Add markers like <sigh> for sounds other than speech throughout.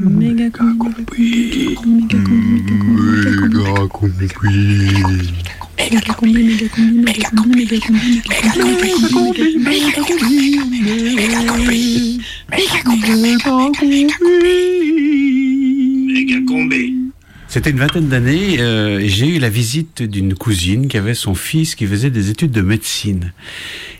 Méga combi. Méga combi. Méga combi. Méga combi. Méga combi. Méga combi. Méga combi. Méga combi. Méga combi. C'était une vingtaine d'années, euh, j'ai eu la visite d'une cousine qui avait son fils qui faisait des études de médecine.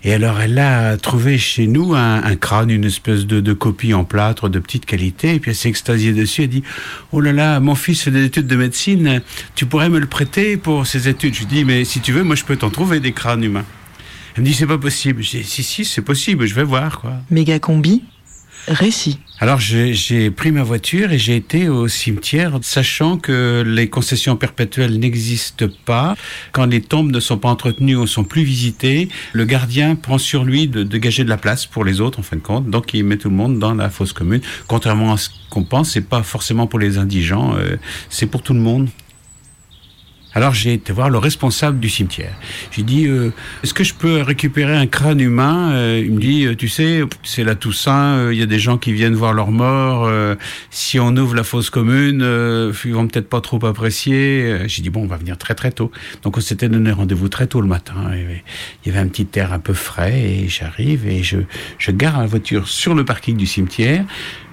Et alors elle a trouvé chez nous un, crâne, une espèce de, de copie en plâtre de petite qualité, et puis elle s'est extasiée dessus, elle dit « Oh là là, mon fils fait des études de médecine, tu pourrais me le prêter pour ses études ?» Je lui dis « Mais si tu veux, moi je peux t'en trouver des crânes humains. » Elle me dit « C'est pas possible. » Je dis « Si, si, c'est possible, je vais voir, quoi. » Méga combi, récit. Alors j'ai pris ma voiture et j'ai été au cimetière, sachant que les concessions perpétuelles n'existent pas. Quand les tombes ne sont pas entretenues ou sont plus visitées, le gardien prend sur lui de dégager de la place pour les autres, en fin de compte. Donc il met tout le monde dans la fosse commune. Contrairement à ce qu'on pense, c'est pas forcément pour les indigents, euh, c'est pour tout le monde. Alors j'ai été voir le responsable du cimetière. J'ai dit euh, est-ce que je peux récupérer un crâne humain? Euh, Il me dit euh, tu sais c'est la Toussaint, euh, il y a des gens qui viennent voir leurs morts. euh, si on ouvre la fosse commune, ils vont peut-être pas trop apprécier. J'ai dit bon on va venir très très tôt. Donc on s'était donné rendez-vous très tôt le matin. Il y avait un petit air un peu frais et j'arrive et je je gare la voiture sur le parking du cimetière.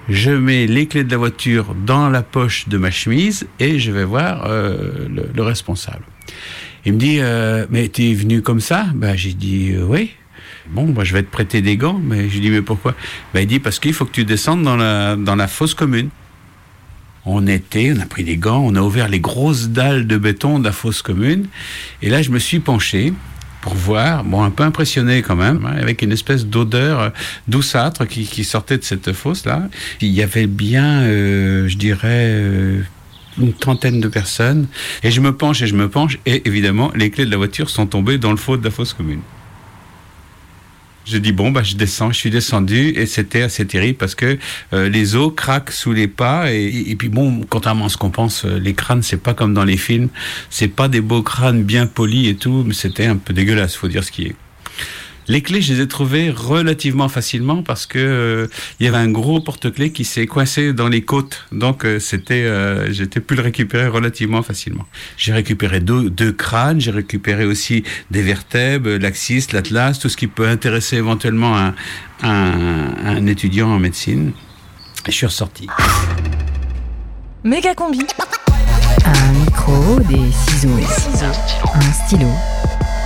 Je mets les clés de la voiture dans la poche de ma chemise et je vais voir euh, le, le responsable. Il me dit euh, mais t'es venu comme ça? Ben j'ai dit euh, oui. Bon, bah, je vais te prêter des gants, mais je dis mais pourquoi? Ben il dit parce qu'il faut que tu descendes dans la dans la fosse commune. On était, on a pris des gants, on a ouvert les grosses dalles de béton de la fosse commune, et là je me suis penché pour voir, bon un peu impressionné quand même, hein, avec une espèce d'odeur euh, douceâtre qui, qui sortait de cette fosse là. Il y avait bien, euh, je dirais. euh, une trentaine de personnes, et je me penche et je me penche, et évidemment, les clés de la voiture sont tombées dans le faux de la fosse commune. Je dis bon bah je descends, je suis descendu et c'était assez terrible parce que euh, les os craquent sous les pas et, et puis bon contrairement à ce qu'on pense euh, les crânes c'est pas comme dans les films c'est pas des beaux crânes bien polis et tout mais c'était un peu dégueulasse faut dire ce qui est. Les clés, je les ai trouvées relativement facilement parce que euh, il y avait un gros porte-clés qui s'est coincé dans les côtes, donc euh, c'était, euh, j'étais pu le récupérer relativement facilement. J'ai récupéré deux, deux crânes, j'ai récupéré aussi des vertèbres, l'axis, l'atlas, tout ce qui peut intéresser éventuellement un, un, un étudiant en médecine. Et je suis ressorti. Méga combi. Un micro, des ciseaux, un stylo,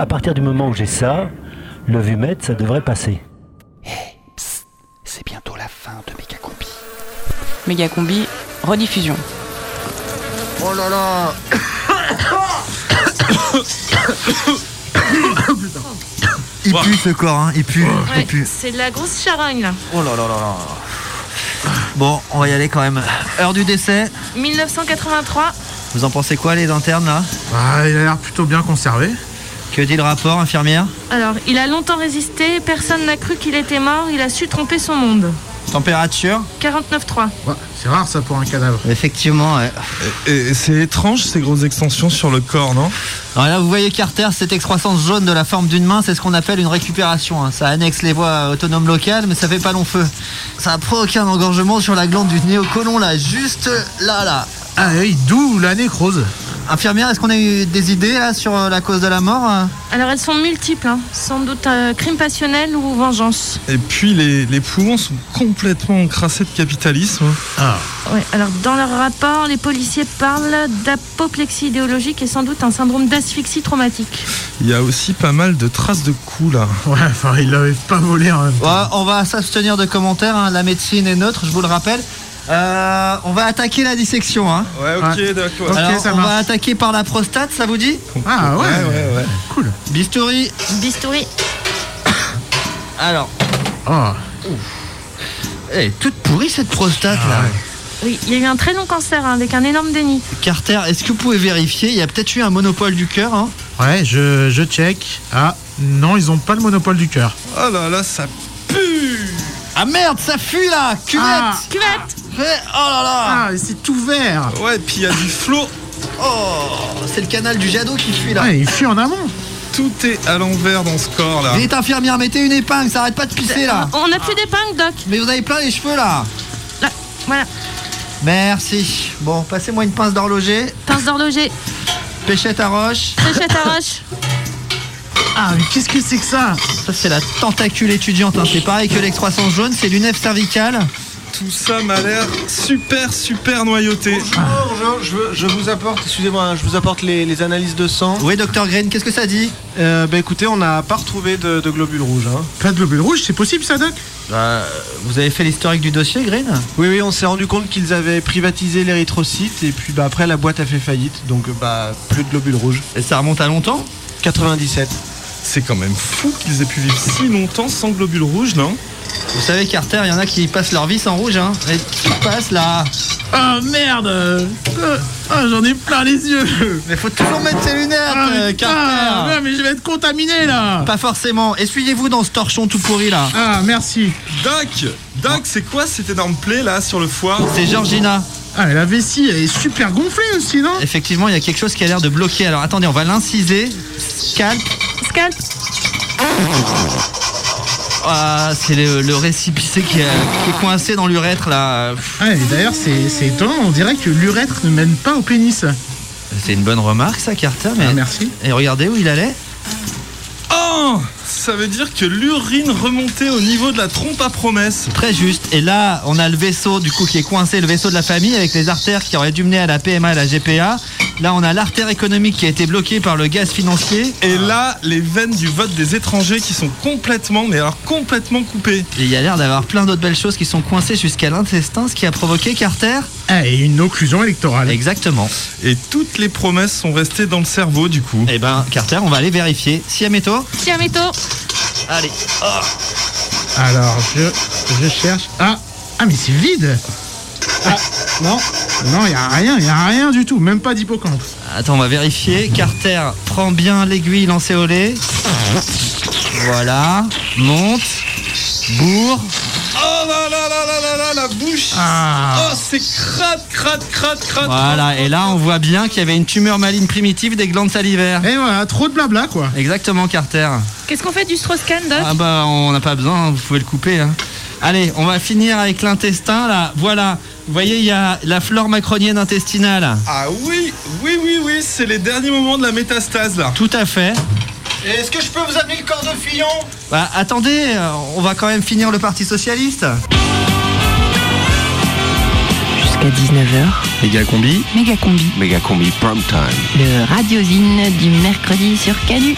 À partir du moment où j'ai ça, le vumètre, ça devrait passer. C'est bientôt la fin de Méga combi. Méga combi, rediffusion. Oh là là Il pue ce corps, hein, il pue, il Ouais, pue. c'est de la grosse charogne là. Oh là là là là. Bon, on va y aller quand même. Heure du décès, 1983, vous en pensez quoi les internes là? Ah, il a l'air plutôt bien conservé. Que dit le rapport, infirmière alors il a longtemps résisté, personne n'a cru qu'il était mort, il a su tromper son monde. Température 49,3. Ouais, c'est rare ça pour un cadavre. Effectivement, ouais. Et c'est étrange ces grosses extensions sur le corps, non? Alors là, vous voyez Carter, cette excroissance jaune de la forme d'une main, c'est ce qu'on appelle une récupération. hein. Ça annexe les voies autonomes locales, mais ça fait pas long feu. Ça a provoqué un engorgement sur la glande du néocolon, là, juste là, là. Ah oui, d'où la nécrose. Infirmière, est-ce qu'on a eu des idées là sur euh, la cause de la mort euh Alors elles sont multiples, hein. sans doute euh, crime passionnel ou vengeance. Et puis les, les poumons sont complètement encrassés de capitalisme. Ah. Ouais, alors dans leur rapport, les policiers parlent d'apoplexie idéologique et sans doute un syndrome d'asphyxie traumatique. Il y a aussi pas mal de traces de coups là. Ouais, enfin, il l'avait pas volé en même temps. Ouais, on va s'abstenir de commentaires, hein. la médecine est neutre, je vous le rappelle. Euh, on va attaquer la dissection. Hein. Ouais, ok, d'accord. Alors, ça on va attaquer par la prostate, ça vous dit Ah ouais, ouais, ouais. Cool. Bistouri. Bistouri. <coughs> Alors, Oh. Elle est toute pourrie cette prostate là. Oui, il y a eu un très long cancer hein, avec un énorme déni. Carter, est-ce que vous pouvez vérifier Il y a peut-être eu un monopole du cœur. Hein? Ouais, je, je check. Ah, non, ils ont pas le monopole du cœur. Oh là là, ça pue ah merde, ça fuit là Cuvette Ah. Cuvette Oh là là Ah, c'est tout vert. Ouais, puis il y a du flot. Oh C'est le canal du Jadot qui fuit là. Ouais, il fuit en amont. Tout est à l'envers dans ce corps là. Vite infirmière, mettez une épingle, ça arrête pas de pisser là. On n'a plus d'épingle, Doc. Mais vous avez plein les cheveux là. Là, voilà. Merci. Bon, passez-moi une pince d'horloger. Pince d'horloger. Pêchette à roche. Pêchette à roche. <laughs> Ah, mais qu'est-ce que c'est que ça? Ça c'est la tentacule étudiante. hein. C'est pareil que l'ex-croissance jaune, c'est l'unef cervicale. Tout ça m'a l'air super super noyauté. Bonjour, je, je vous apporte, excusez-moi, hein, je vous apporte les, les analyses de sang. Oui, docteur Green, qu'est-ce que ça dit Euh, bah écoutez, on n'a pas retrouvé de, de globules rouges. hein. Pas de globule rouge, c'est possible ça, Doc? Bah, Vous avez fait l'historique du dossier, Green Oui, oui, on s'est rendu compte qu'ils avaient privatisé l'érythrocyte et puis bah, après la boîte a fait faillite, donc bah plus de globules rouges. Et ça remonte à longtemps? 97. C'est quand même fou qu'ils aient pu vivre si longtemps sans globules rouges, non? Vous savez, Carter, il y en a qui passent leur vie sans rouge, hein. Et qui passent là Ah merde Euh, Ah, j'en ai plein les yeux Mais faut toujours mettre ses lunettes, Ah, euh, mais- Carter ah, ouais, mais je vais être contaminé là Pas forcément. Essuyez-vous dans ce torchon tout pourri là. Ah, merci Doc Doc, c'est quoi cette énorme plaie là sur le foie? C'est Georgina. Ah, mais la vessie, elle est super gonflée aussi, non? Effectivement, il y a quelque chose qui a l'air de bloquer. Alors attendez, on va l'inciser. Scalp. Scalp. Ah, c'est le, le récipicé qui, est coincé dans l'urètre là. Ouais, et d'ailleurs, c'est c'est étonnant, on dirait que l'urètre ne mène pas au pénis. C'est une bonne remarque ça, Carter. Mais... Ah, merci. Et regardez où il allait. Oh Ça veut dire que l'urine remontait au niveau de la trompe à promesse. Très juste. Et là, on a le vaisseau du coup qui est coincé, le vaisseau de la famille avec les artères qui auraient dû mener à la PMA et la GPA. Là, on a l'artère économique qui a été bloquée par le gaz financier. Et là, les veines du vote des étrangers qui sont complètement, mais alors complètement coupées. Et il y a l'air d'avoir plein d'autres belles choses qui sont coincées jusqu'à l'intestin, ce qui a provoqué Carter. Ah, et une occlusion électorale. Exactement. Et toutes les promesses sont restées dans le cerveau du coup. Eh ben, Carter, on va aller vérifier. Si à métaux. Tiens, métaux. Allez. Oh. Alors, je, je cherche. Ah, ah mais c'est vide Ah, non, non, il a rien, il a rien du tout, même pas d'hippocampe. Attends, on va vérifier. Carter prend bien l'aiguille lancéolée. Voilà. Monte. Bourre. Oh là là là là la bouche Ah. Oh, c'est crade, crade, crade, crade Voilà. Et là, on voit bien qu'il y avait une tumeur maligne primitive des glandes salivaires. Et voilà, trop de blabla quoi. Exactement, Carter. Qu'est-ce qu'on fait du Strauss-Kahn, Doc Ah bah, on n'a pas besoin, hein, vous pouvez le couper. hein. Allez, on va finir avec l'intestin, là. Voilà. Vous voyez, il y a la flore macronienne intestinale. Ah oui, oui, oui, oui, c'est les derniers moments de la métastase là. Tout à fait. Est-ce que je peux vous amener le corps de Fillon? Bah, attendez, euh, on va quand même finir le Parti Socialiste. Jusqu'à 19h, Méga combi. méga combi. Méga combi prime time. Le radiosine du mercredi sur Canu.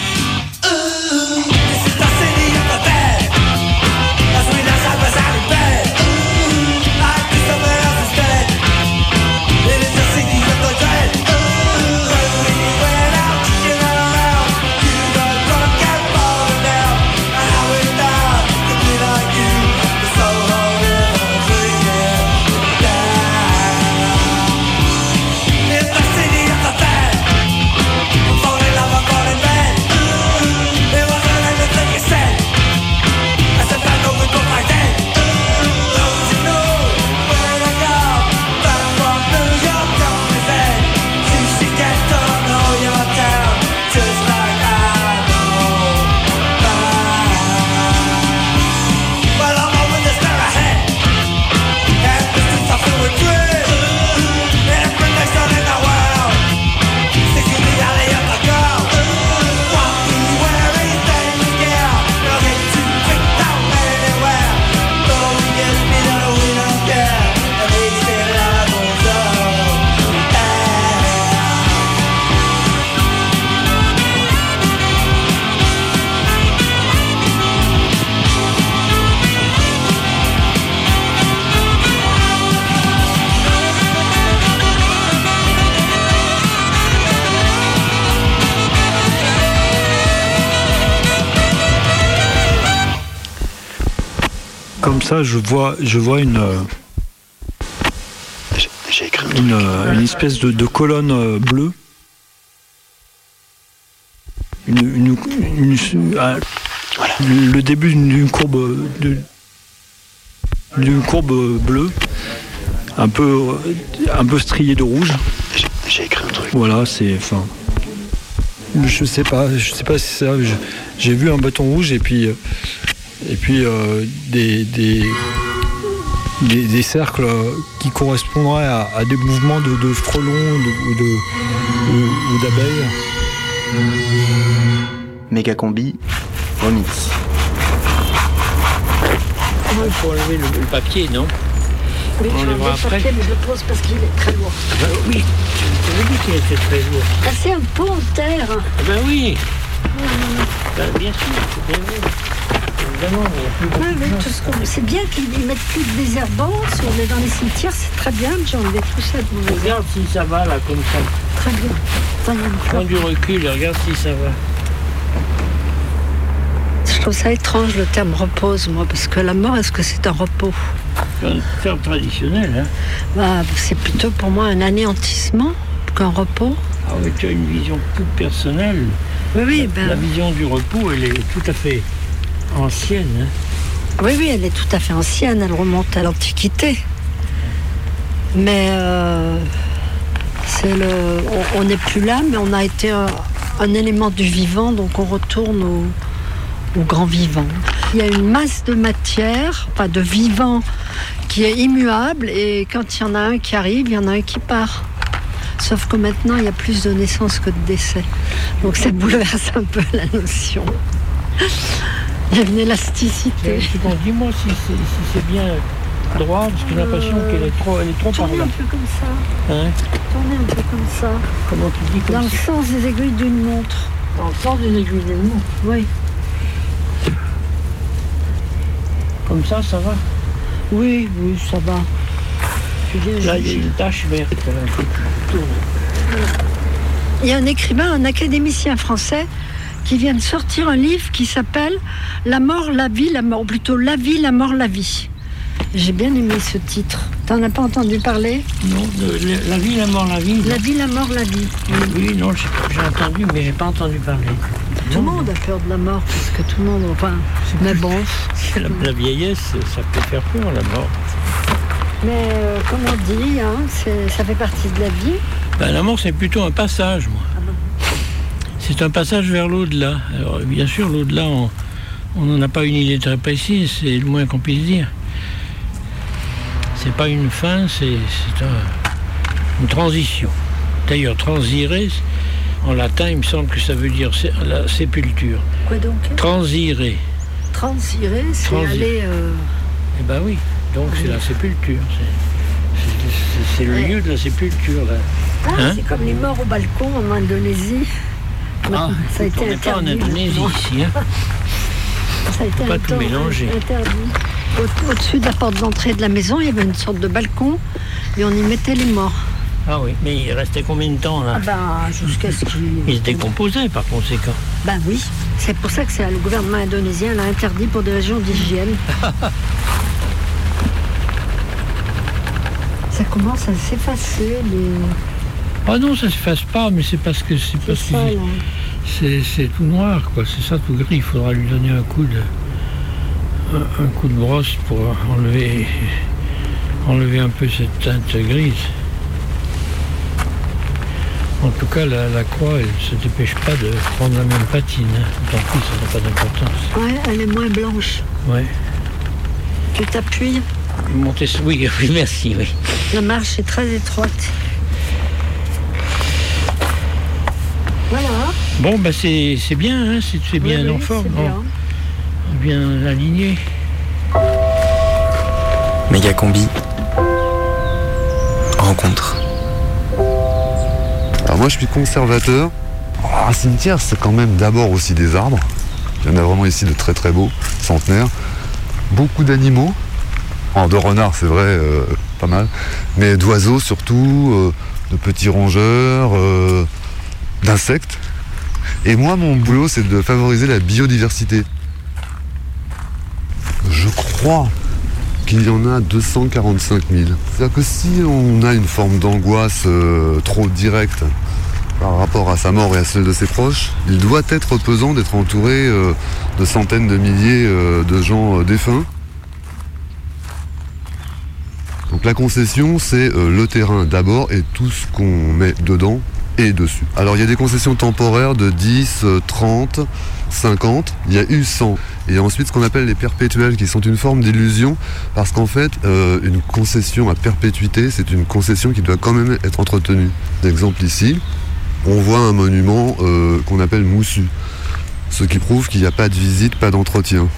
Ça, je vois, je vois une, euh, euh, une espèce de, de colonne euh, bleue. Une, une- une- ah, le, début d'une courbe, d'une courbe bleue, un peu, un peu striée de rouge. J'ai écrit un truc. Voilà, c'est, enfin, je sais pas, je sais pas si ça. J'ai vu un bâton rouge et puis, et puis euh, des, des, des, des cercles qui correspondraient à, à des mouvements de, de frelons de- ou de ou, ou d'abeilles. Méga combi, remix. Il faut enlever le, le papier, non? Oui, On je les vais voit le après. papier, mais je le pose parce qu'il est très lourd. Ah ben Oui, je vous ai dit qu'il était très lourd. Ah, c'est un pot en terre. Ah ben oui Ben, Bien sûr, c'est bien. Évidemment, tout ce qu'on- c'est bien qu'ils mettent plus de désherbants. Si on est dans les cimetières, c'est très bien de enlever tout ça. de mauvais Regarde si ça va là, comme ça. Très bien. Prends du recul et regarde si ça va. Je trouve ça étrange le terme repose, moi, parce que la mort, est-ce que c'est un repos? C'est un terme traditionnel, hein Bah, C'est plutôt pour moi un anéantissement qu'un repos. Ah oui, tu as une vision plus personnelle. Oui, oui, La, ben- la vision du repos, elle est tout à fait ancienne. hein. Oui, oui, elle est tout à fait ancienne, elle remonte à l'Antiquité. Mais euh, le, on- n'est plus là, mais on a été un, un élément du vivant, donc on retourne au, au grand vivant. Il y a une masse de matière, enfin de vivant, qui est immuable, et quand il y en a un qui arrive, il y en a un qui part. Sauf que maintenant, il y a plus de naissances que de décès. Donc ça <laughs> bouleverse un peu la notion. Il y a une élasticité. Dis-moi si c'est si bien droit, parce que j'ai l'impression qu'elle est trop, elle est trop là. un peu comme ça. Hein Tournez un peu comme ça. Comment tu dis comme Dans le sens des aiguilles d'une montre. Dans le sens des aiguilles d'une montre Oui. Comme ça, ça va Oui, oui, ça va. Là, il y a une tache verte. Il y a un écrivain, un académicien français, qui vient de sortir un livre qui s'appelle La mort, la vie, la mort, ou plutôt La vie, la mort, la vie. J'ai bien aimé ce titre. T'en as pas entendu parler? Non, de- la- la vie, la mort, la vie. La vie, la mort, la vie. Oui, oui, non, j'ai entendu, mais j'ai pas entendu parler. Tout le monde a peur de la mort, parce que tout le monde, enfin, mais bon. La, la vieillesse, ça peut faire peur, la mort. Mais euh, comme on dit, hein, ça fait partie de la vie. Ben, la mort, c'est plutôt un passage, moi. C'est un passage vers l'au-delà. Alors, bien sûr, l'au-delà, on n'en a pas une idée très précise, c'est le moins qu'on puisse dire. C'est pas une fin, c'est c'est un- une transition. D'ailleurs, transire, en latin, il me semble que ça veut dire la sépulture. Quoi donc? Transirer. Transirer, c'est aller. euh, Eh ben oui, donc c'est la sépulture. c'est- c'est- c'est- C'est le lieu de la sépulture, là. Ah, Hein? c'est comme les morts au balcon en Indonésie. Ah, ça a été on n'est pas en. Indonésie ici. Hein. Ça a été pas tout mélanger. interdit. Au- Au-dessus de la porte d'entrée de la maison, il y avait une sorte de balcon et on y mettait les morts. Ah oui, mais il restait combien de temps là Ah ben, jusqu'à ce qu'ils... Il se décomposait par conséquent. Ben oui, c'est pour ça que c'est le gouvernement indonésien l'a interdit pour des raisons d'hygiène. <laughs> ça commence à s'effacer, les... Ah non, ça se fasse pas, mais c'est parce que c'est parce que ça. C'est tout noir, quoi. C'est ça tout gris. Il faudra lui donner un coup de un, un coup de brosse pour enlever enlever un peu cette teinte grise. En tout cas, la, la croix, elle se dépêche pas de prendre la même patine. hein. Tant pis, ça n'a pas d'importance. Ouais, elle est moins blanche. Ouais. Tu t'appuies, Montez, oui, oui, merci, oui. la marche est très étroite. Voilà. Bon, bah c'est c'est bien, hein, c'est bien Oui, en oui, forme, c'est bien. aligné. Méga combi. Rencontre. Alors moi je suis conservateur. Alors, un cimetière c'est quand même d'abord aussi des arbres. Il y en a vraiment ici de très très beaux, centenaires. Beaucoup d'animaux. Alors de renards c'est vrai, euh, pas mal. Mais d'oiseaux surtout, euh, de petits rongeurs, euh, d'insectes. Et moi mon boulot c'est de favoriser la biodiversité. Je crois qu'il y en a 245 000. C'est-à-dire que si on a une forme d'angoisse euh, trop directe par rapport à sa mort et à celle de ses proches, il doit être pesant d'être entouré euh, de centaines de milliers euh, de gens défunts. Donc la concession, c'est le terrain d'abord et tout ce qu'on met dedans et dessus. Alors il y a des concessions temporaires de 10, euh, 30, 50, il y a eu 100. Et ensuite ce qu'on appelle les perpétuels qui sont une forme d'illusion parce qu'en fait euh, une concession à perpétuité c'est une concession qui doit quand même être entretenue. Exemple ici, on voit un monument euh, qu'on appelle moussu, ce qui prouve qu'il n'y a pas de visite, pas d'entretien.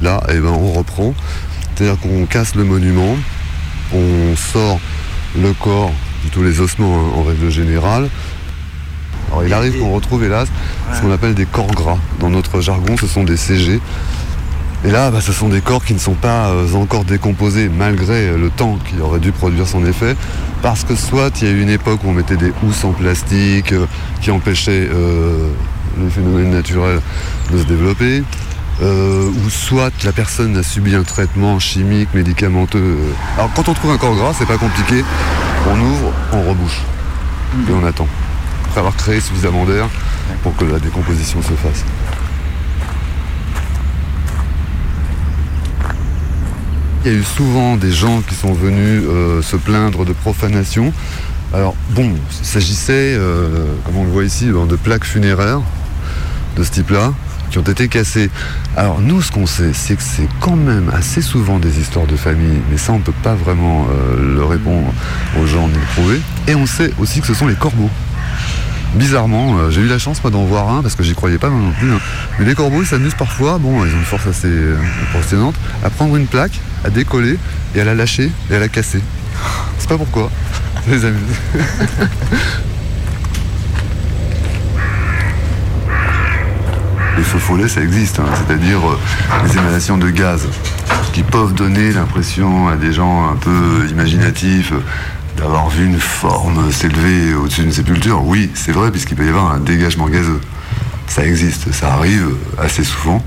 Là, eh ben, on reprend, c'est-à-dire qu'on casse le monument, on sort le corps, plutôt les ossements hein, en règle générale. Alors il arrive qu'on retrouve hélas ce qu'on appelle des corps gras. Dans notre jargon, ce sont des CG. Et là, bah, ce sont des corps qui ne sont pas euh, encore décomposés malgré euh, le temps qui aurait dû produire son effet. Parce que soit il y a eu une époque où on mettait des housses en plastique euh, qui empêchaient euh, les phénomènes naturels de se développer, euh, ou soit la personne a subi un traitement chimique, médicamenteux. Alors quand on trouve un corps gras, c'est pas compliqué. On ouvre, on rebouche. Et on attend. Après avoir créé suffisamment d'air pour que la décomposition se fasse. Il y a eu souvent des gens qui sont venus euh, se plaindre de profanation. Alors bon, il s'agissait, euh, comme on le voit ici, de plaques funéraires de ce type-là ont été cassées. Alors nous, ce qu'on sait, c'est que c'est quand même assez souvent des histoires de famille, mais ça, on peut pas vraiment euh, le répondre aux gens ni le prouver. Et on sait aussi que ce sont les corbeaux. Bizarrement, euh, j'ai eu la chance moi d'en voir un parce que j'y croyais pas non plus. hein. Mais les corbeaux ils s'amusent parfois, bon ils ont une force assez euh, impressionnante, à prendre une plaque, à décoller et à la lâcher et à la casser. C'est pas pourquoi. <laughs> Les amuse. Les feux follets, ça existe, hein, c'est-à-dire euh, les émanations de gaz qui peuvent donner l'impression à des gens un peu imaginatifs euh, d'avoir vu une forme s'élever au-dessus d'une sépulture. Oui, c'est vrai, puisqu'il peut y avoir un dégagement gazeux. Ça existe, ça arrive assez souvent.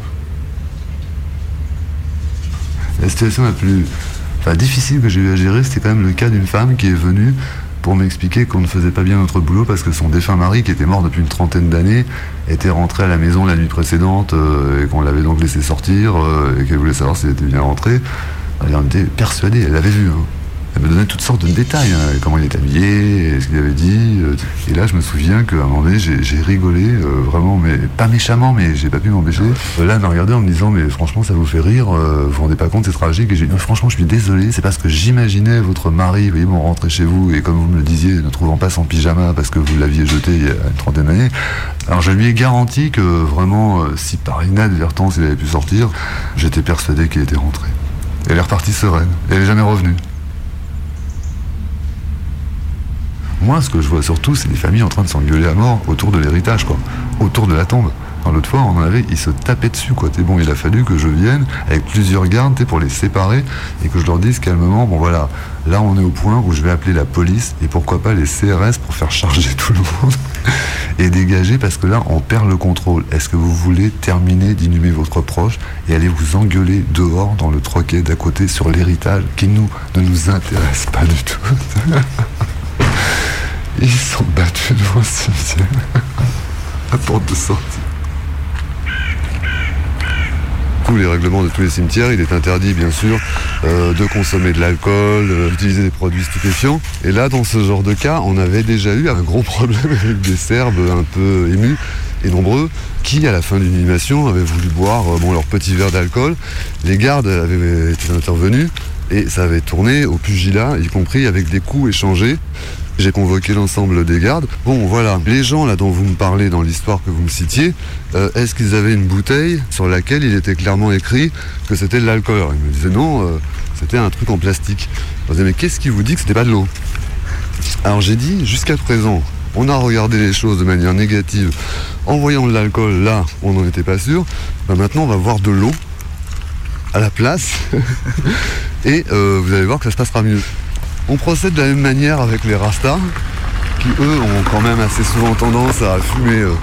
La situation la plus enfin, difficile que j'ai eu à gérer, c'était quand même le cas d'une femme qui est venue pour m'expliquer qu'on ne faisait pas bien notre boulot parce que son défunt mari, qui était mort depuis une trentaine d'années, était rentré à la maison la nuit précédente euh, et qu'on l'avait donc laissé sortir euh, et qu'elle voulait savoir s'il était bien rentré. Elle en était persuadée, elle l'avait vu. hein. Elle me donnait toutes sortes de détails, hein, comment il était habillé, ce qu'il avait dit. euh, Et là, je me souviens qu'à un moment donné, j'ai rigolé, euh, vraiment, mais pas méchamment, mais j'ai pas pu m'empêcher. Euh, Là, elle m'a regardé en me disant, mais franchement, ça vous fait rire, euh, vous vous rendez pas compte, c'est tragique. Et j'ai dit, franchement, je suis désolé, c'est parce que j'imaginais votre mari, vous voyez, bon, rentrer chez vous, et comme vous me le disiez, ne trouvant pas son pyjama parce que vous l'aviez jeté il y a une trentaine d'années. Alors, je lui ai garanti que vraiment, si par inadvertance il avait pu sortir, j'étais persuadé qu'il était rentré. Elle est repartie sereine, elle est jamais revenue. Moi, ce que je vois surtout, c'est des familles en train de s'engueuler à mort autour de l'héritage, quoi. Autour de la tombe. L'autre fois, on en avait, ils se tapaient dessus, quoi. T'es bon, il a fallu que je vienne avec plusieurs gardes, t'es, pour les séparer et que je leur dise calmement, bon voilà, là on est au point où je vais appeler la police et pourquoi pas les CRS pour faire charger <laughs> tout le monde et dégager parce que là, on perd le contrôle. Est-ce que vous voulez terminer d'inhumer votre proche et aller vous engueuler dehors dans le troquet d'à côté sur l'héritage qui nous ne nous intéresse pas du tout? <laughs> Ils sont battus devant le cimetière. La porte de sortie. Tous les règlements de tous les cimetières, il est interdit bien sûr euh, de consommer de l'alcool, euh, d'utiliser des produits stupéfiants. Et là, dans ce genre de cas, on avait déjà eu un gros problème <laughs> avec des Serbes un peu émus et nombreux qui, à la fin d'une inhumation, avaient voulu boire euh, bon, leur petit verre d'alcool. Les gardes avaient été intervenus et ça avait tourné au pugilat, y compris avec des coups échangés. J'ai convoqué l'ensemble des gardes. Bon, voilà, les gens là dont vous me parlez dans l'histoire que vous me citiez, euh, est-ce qu'ils avaient une bouteille sur laquelle il était clairement écrit que c'était de l'alcool? Ils me disaient non, euh, c'était un truc en plastique. Je disais, mais qu'est-ce qui vous dit que c'était pas de l'eau? Alors j'ai dit, jusqu'à présent, on a regardé les choses de manière négative en voyant de l'alcool là, on n'en était pas sûr. Ben, maintenant, on va voir de l'eau à la place <laughs> et euh, vous allez voir que ça se passera mieux. On procède de la même manière avec les rastas, qui eux ont quand même assez souvent tendance à fumer euh,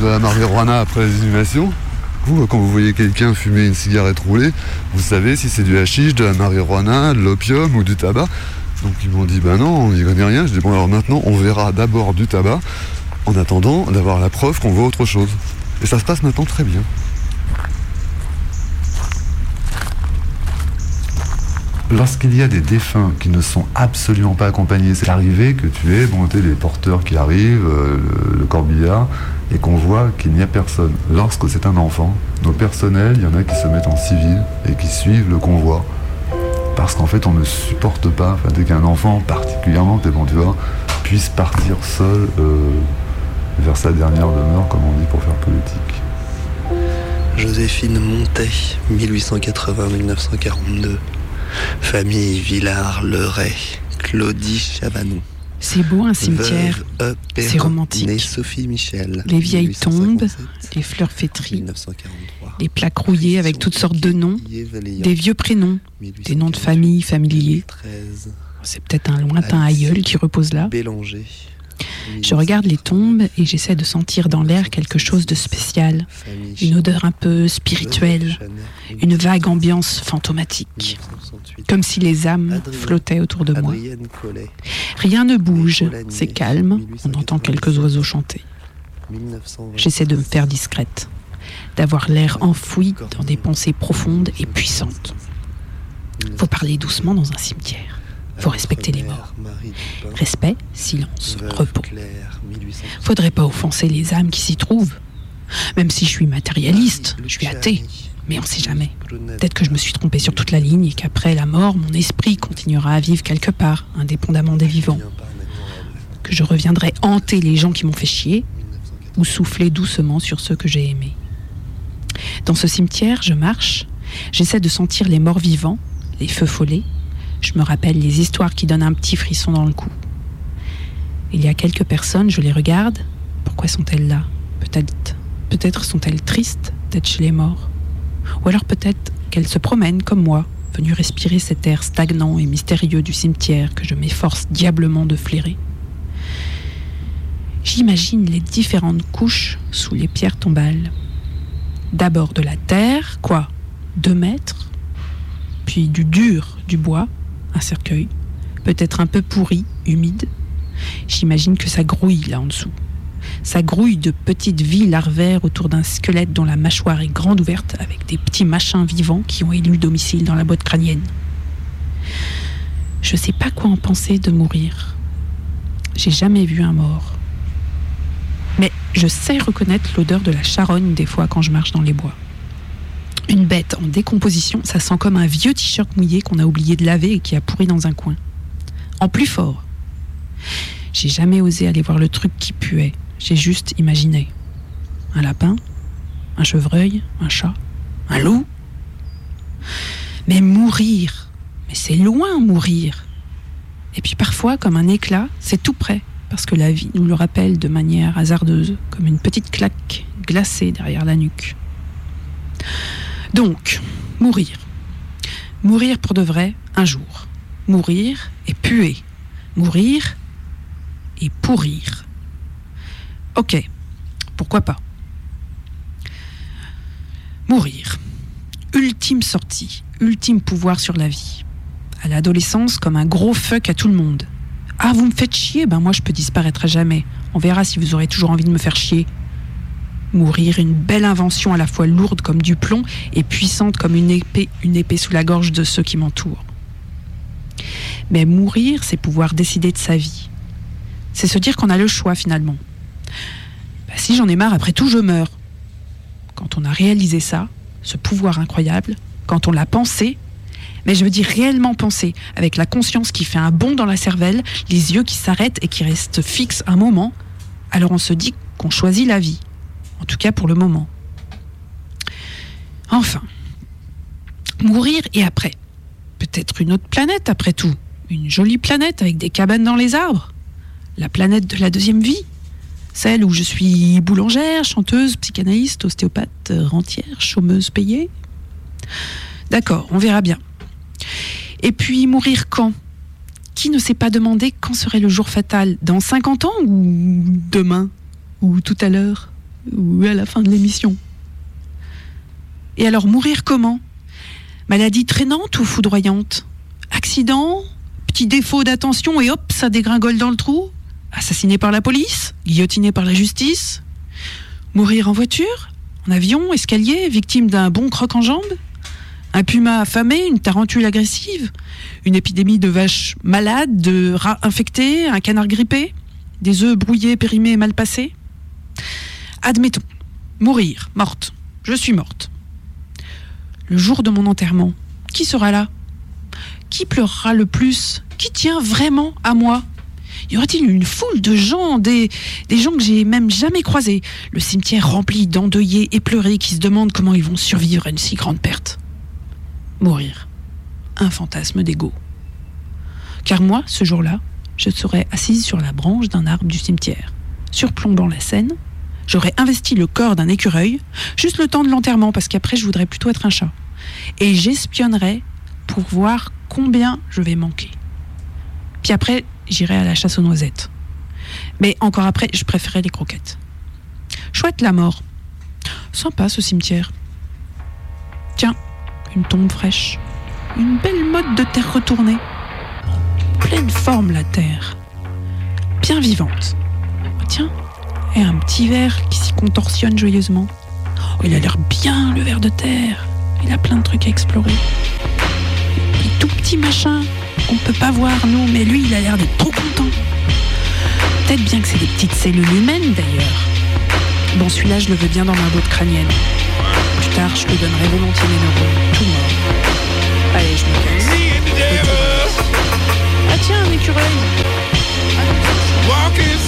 de la marijuana après les inhumations. Vous, quand vous voyez quelqu'un fumer une cigarette roulée, vous savez si c'est du hashish, de la marijuana, de l'opium ou du tabac. Donc ils m'ont dit, ben non, on n'y connaît rien. Je dis, bon alors maintenant, on verra d'abord du tabac, en attendant d'avoir la preuve qu'on voit autre chose. Et ça se passe maintenant très bien. Lorsqu'il y a des défunts qui ne sont absolument pas accompagnés, c'est arrivé que tu t'es les porteurs qui arrivent, euh, le, corbillard, et qu'on voit qu'il n'y a personne. Lorsque c'est un enfant, nos personnels, il y en a qui se mettent en civil et qui suivent le convoi. Parce qu'en fait, on ne supporte pas, dès qu'un enfant, particulièrement, puisse partir seul euh, vers sa dernière demeure, comme on dit, pour faire politique. Joséphine Montet, 1880-1942. Famille Villard Leray, Claudie Chavanon. C'est beau un cimetière. C'est romantique. née Sophie Michel. Les vieilles 1857, tombes, les fleurs fétries, 1943. les plaques rouillées avec toutes sortes de noms, des vieux prénoms, des noms de famille familiers. 13. C'est peut-être un lointain aïeul qui repose là. Bélanger. Je regarde les tombes et j'essaie de sentir dans l'air quelque chose de spécial, une odeur un peu spirituelle, une vague ambiance fantomatique, comme si les âmes flottaient autour de moi. Rien ne bouge, c'est calme, on entend quelques oiseaux chanter. 1920. J'essaie de me faire discrète, d'avoir l'air enfoui dans des pensées profondes et puissantes. Faut parler doucement dans un cimetière. Faut respecter les morts. Respect, silence, repos. Faudrait pas offenser les âmes qui s'y trouvent. Même si je suis matérialiste, je suis athée. Mais on sait jamais. Peut-être que je me suis trompé sur toute la ligne et qu'après la mort, mon esprit continuera à vivre quelque part, indépendamment des vivants. Que je reviendrai hanter les gens qui m'ont fait chier ou souffler doucement sur ceux que j'ai aimés. Dans ce cimetière, je marche, j'essaie de sentir les morts vivants, les feux follets, je me rappelle les histoires qui donnent un petit frisson dans le cou. Il y a quelques personnes, je les regarde. Pourquoi sont-elles là? Peut-être, peut-être sont-elles tristes d'être chez les morts. Ou alors peut-être qu'elles se promènent comme moi, venues respirer cet air stagnant et mystérieux du cimetière que je m'efforce diablement de flairer. J'imagine les différentes couches sous les pierres tombales. D'abord de la terre, quoi? Deux mètres, puis du dur, du bois, un cercueil, peut-être un peu pourri, humide. J'imagine que ça grouille là en dessous. Ça grouille de petites vies larvaires autour d'un squelette dont la mâchoire est grande ouverte avec des petits machins vivants qui ont élu domicile dans la boîte crânienne. Je sais pas quoi en penser de mourir. J'ai jamais vu un mort. Mais je sais reconnaître l'odeur de la charogne des fois quand je marche dans les bois. Une bête en décomposition, ça sent comme un vieux t-shirt mouillé qu'on a oublié de laver et qui a pourri dans un coin. En plus fort. J'ai jamais osé aller voir le truc qui puait. J'ai juste imaginé. Un lapin, un chevreuil, un chat, un loup. Mais mourir, mais c'est loin mourir. Et puis parfois, comme un éclat, c'est tout près, parce que la vie nous le rappelle de manière hasardeuse, comme une petite claque glacée derrière la nuque. Donc, mourir. Mourir pour de vrai, un jour. Mourir et puer. Mourir et pourrir. Ok, pourquoi pas. Mourir. Ultime sortie, ultime pouvoir sur la vie. À l'adolescence, comme un gros fuck à tout le monde. Ah, vous me faites chier? Ben moi, je peux disparaître à jamais. On verra si vous aurez toujours envie de me faire chier. Mourir, une belle invention à la fois lourde comme du plomb et puissante comme une épée, une épée sous la gorge de ceux qui m'entourent. Mais mourir, c'est pouvoir décider de sa vie. C'est se dire qu'on a le choix finalement. Bah, si j'en ai marre, après tout, je meurs. Quand on a réalisé ça, ce pouvoir incroyable, quand on l'a pensé, mais je veux dire réellement pensé, avec la conscience qui fait un bond dans la cervelle, les yeux qui s'arrêtent et qui restent fixes un moment, alors on se dit qu'on choisit la vie. En tout cas pour le moment. Enfin, mourir et après. Peut-être une autre planète après tout. Une jolie planète avec des cabanes dans les arbres. La planète de la deuxième vie. Celle où je suis boulangère, chanteuse, psychanalyste, ostéopathe, rentière, chômeuse payée. D'accord, on verra bien. Et puis mourir quand? Qui ne s'est pas demandé quand serait le jour fatal? Dans 50 ans ou demain? Ou tout à l'heure? Ou à la fin de l'émission. Et alors mourir comment? Maladie traînante ou foudroyante? Accident? Petit défaut d'attention et hop, ça dégringole dans le trou? Assassiné par la police? Guillotiné par la justice? Mourir en voiture? En avion? Escalier? Victime d'un bon croc en jambe? Un puma affamé? Une tarentule agressive? Une épidémie de vaches malades? De rats infectés? Un canard grippé? Des œufs brouillés, périmés, mal passés? Admettons. Mourir, morte. Je suis morte. Le jour de mon enterrement, qui sera là? Qui pleurera le plus? Qui tient vraiment à moi? Y aurait-il une foule de gens, des, des gens que j'ai même jamais croisés? Le cimetière rempli d'endeuillés et pleurés qui se demandent comment ils vont survivre à une si grande perte? Mourir. Un fantasme d'ego. Car moi, ce jour-là, je serais assise sur la branche d'un arbre du cimetière, surplombant la scène. J'aurais investi le corps d'un écureuil, juste le temps de l'enterrement, parce qu'après, je voudrais plutôt être un chat. Et j'espionnerais pour voir combien je vais manquer. Puis après, j'irai à la chasse aux noisettes. Mais encore après, je préférais les croquettes. Chouette la mort. Sympa ce cimetière. Tiens, une tombe fraîche. Une belle mode de terre retournée. Pleine forme la terre. Bien vivante. Tiens, et un petit verre qui s'y contorsionne joyeusement. Oh, il a l'air bien le ver de terre. Il a plein de trucs à explorer. Des tout petits machins qu'on peut pas voir nous, mais lui il a l'air d'être trop content. Peut-être bien que c'est des petites cellules humaines d'ailleurs. Bon, celui-là je le veux bien dans ma botte crânienne. Plus tard, je lui donnerai volontiers mes neurones, tout. Allez, je me casse. Ah tiens, un écureuil. Walking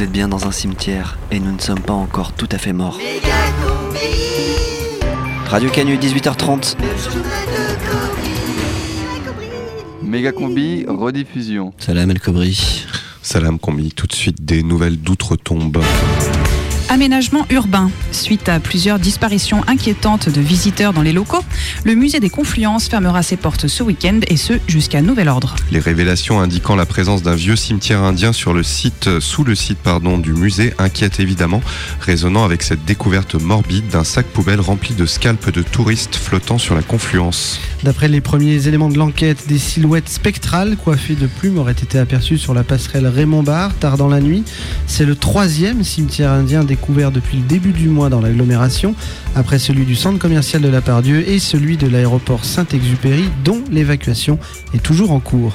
Vous êtes bien dans un cimetière et nous ne sommes pas encore tout à fait morts. Radio Canu, 18h30. Méga combi, rediffusion. Salam El Kobri. Salam combi, tout de suite des nouvelles d'outre-tombe. Aménagement urbain. Suite à plusieurs disparitions inquiétantes de visiteurs dans les locaux, le musée des Confluences fermera ses portes ce week-end et ce jusqu'à nouvel ordre. Les révélations indiquant la présence d'un vieux cimetière indien sur le site, sous le site pardon, du musée inquiètent évidemment, résonnant avec cette découverte morbide d'un sac poubelle rempli de scalpes de touristes flottant sur la confluence. D'après les premiers éléments de l'enquête, des silhouettes spectrales coiffées de plumes auraient été aperçues sur la passerelle Raymond Barre tard dans la nuit. C'est le troisième cimetière indien découvert depuis le début du mois dans l'agglomération, après celui du centre commercial de la Pardieu et celui de l'aéroport Saint-Exupéry, dont l'évacuation est toujours en cours.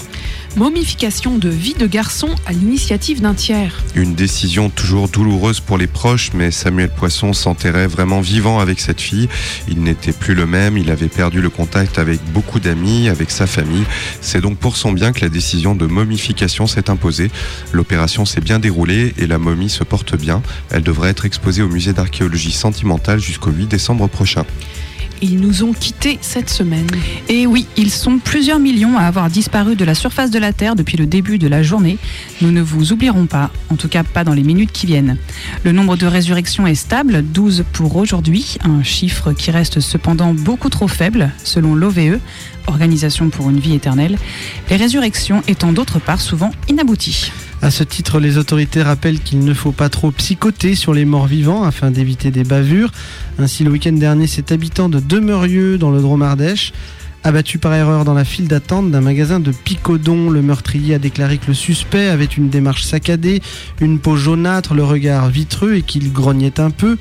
Momification de vie de garçon à l'initiative d'un tiers. Une décision toujours douloureuse pour les proches, mais Samuel Poisson s'enterrait vraiment vivant avec cette fille. Il n'était plus le même, il avait perdu le contact avec beaucoup d'amis, avec sa famille. C'est donc pour son bien que la décision de momification s'est imposée. L'opération s'est bien déroulée et la momie se porte bien. Elle devrait être exposée au musée d'archéologie sentimentale jusqu'au 8 décembre prochain. Ils nous ont quittés cette semaine. Et oui, ils sont plusieurs millions à avoir disparu de la surface de la Terre depuis le début de la journée. Nous ne vous oublierons pas, en tout cas pas dans les minutes qui viennent. Le nombre de résurrections est stable, 12 pour aujourd'hui, un chiffre qui reste cependant beaucoup trop faible, selon l'OVE, Organisation pour une vie éternelle, les résurrections étant d'autre part souvent inabouties. À ce titre, les autorités rappellent qu'il ne faut pas trop psychoter sur les morts vivants afin d'éviter des bavures. Ainsi, le week-end dernier, cet habitant de Demeurieux, dans le Drôme Ardèche, abattu par erreur dans la file d'attente d'un magasin de Picodon, le meurtrier a déclaré que le suspect avait une démarche saccadée, une peau jaunâtre, le regard vitreux et qu'il grognait un peu.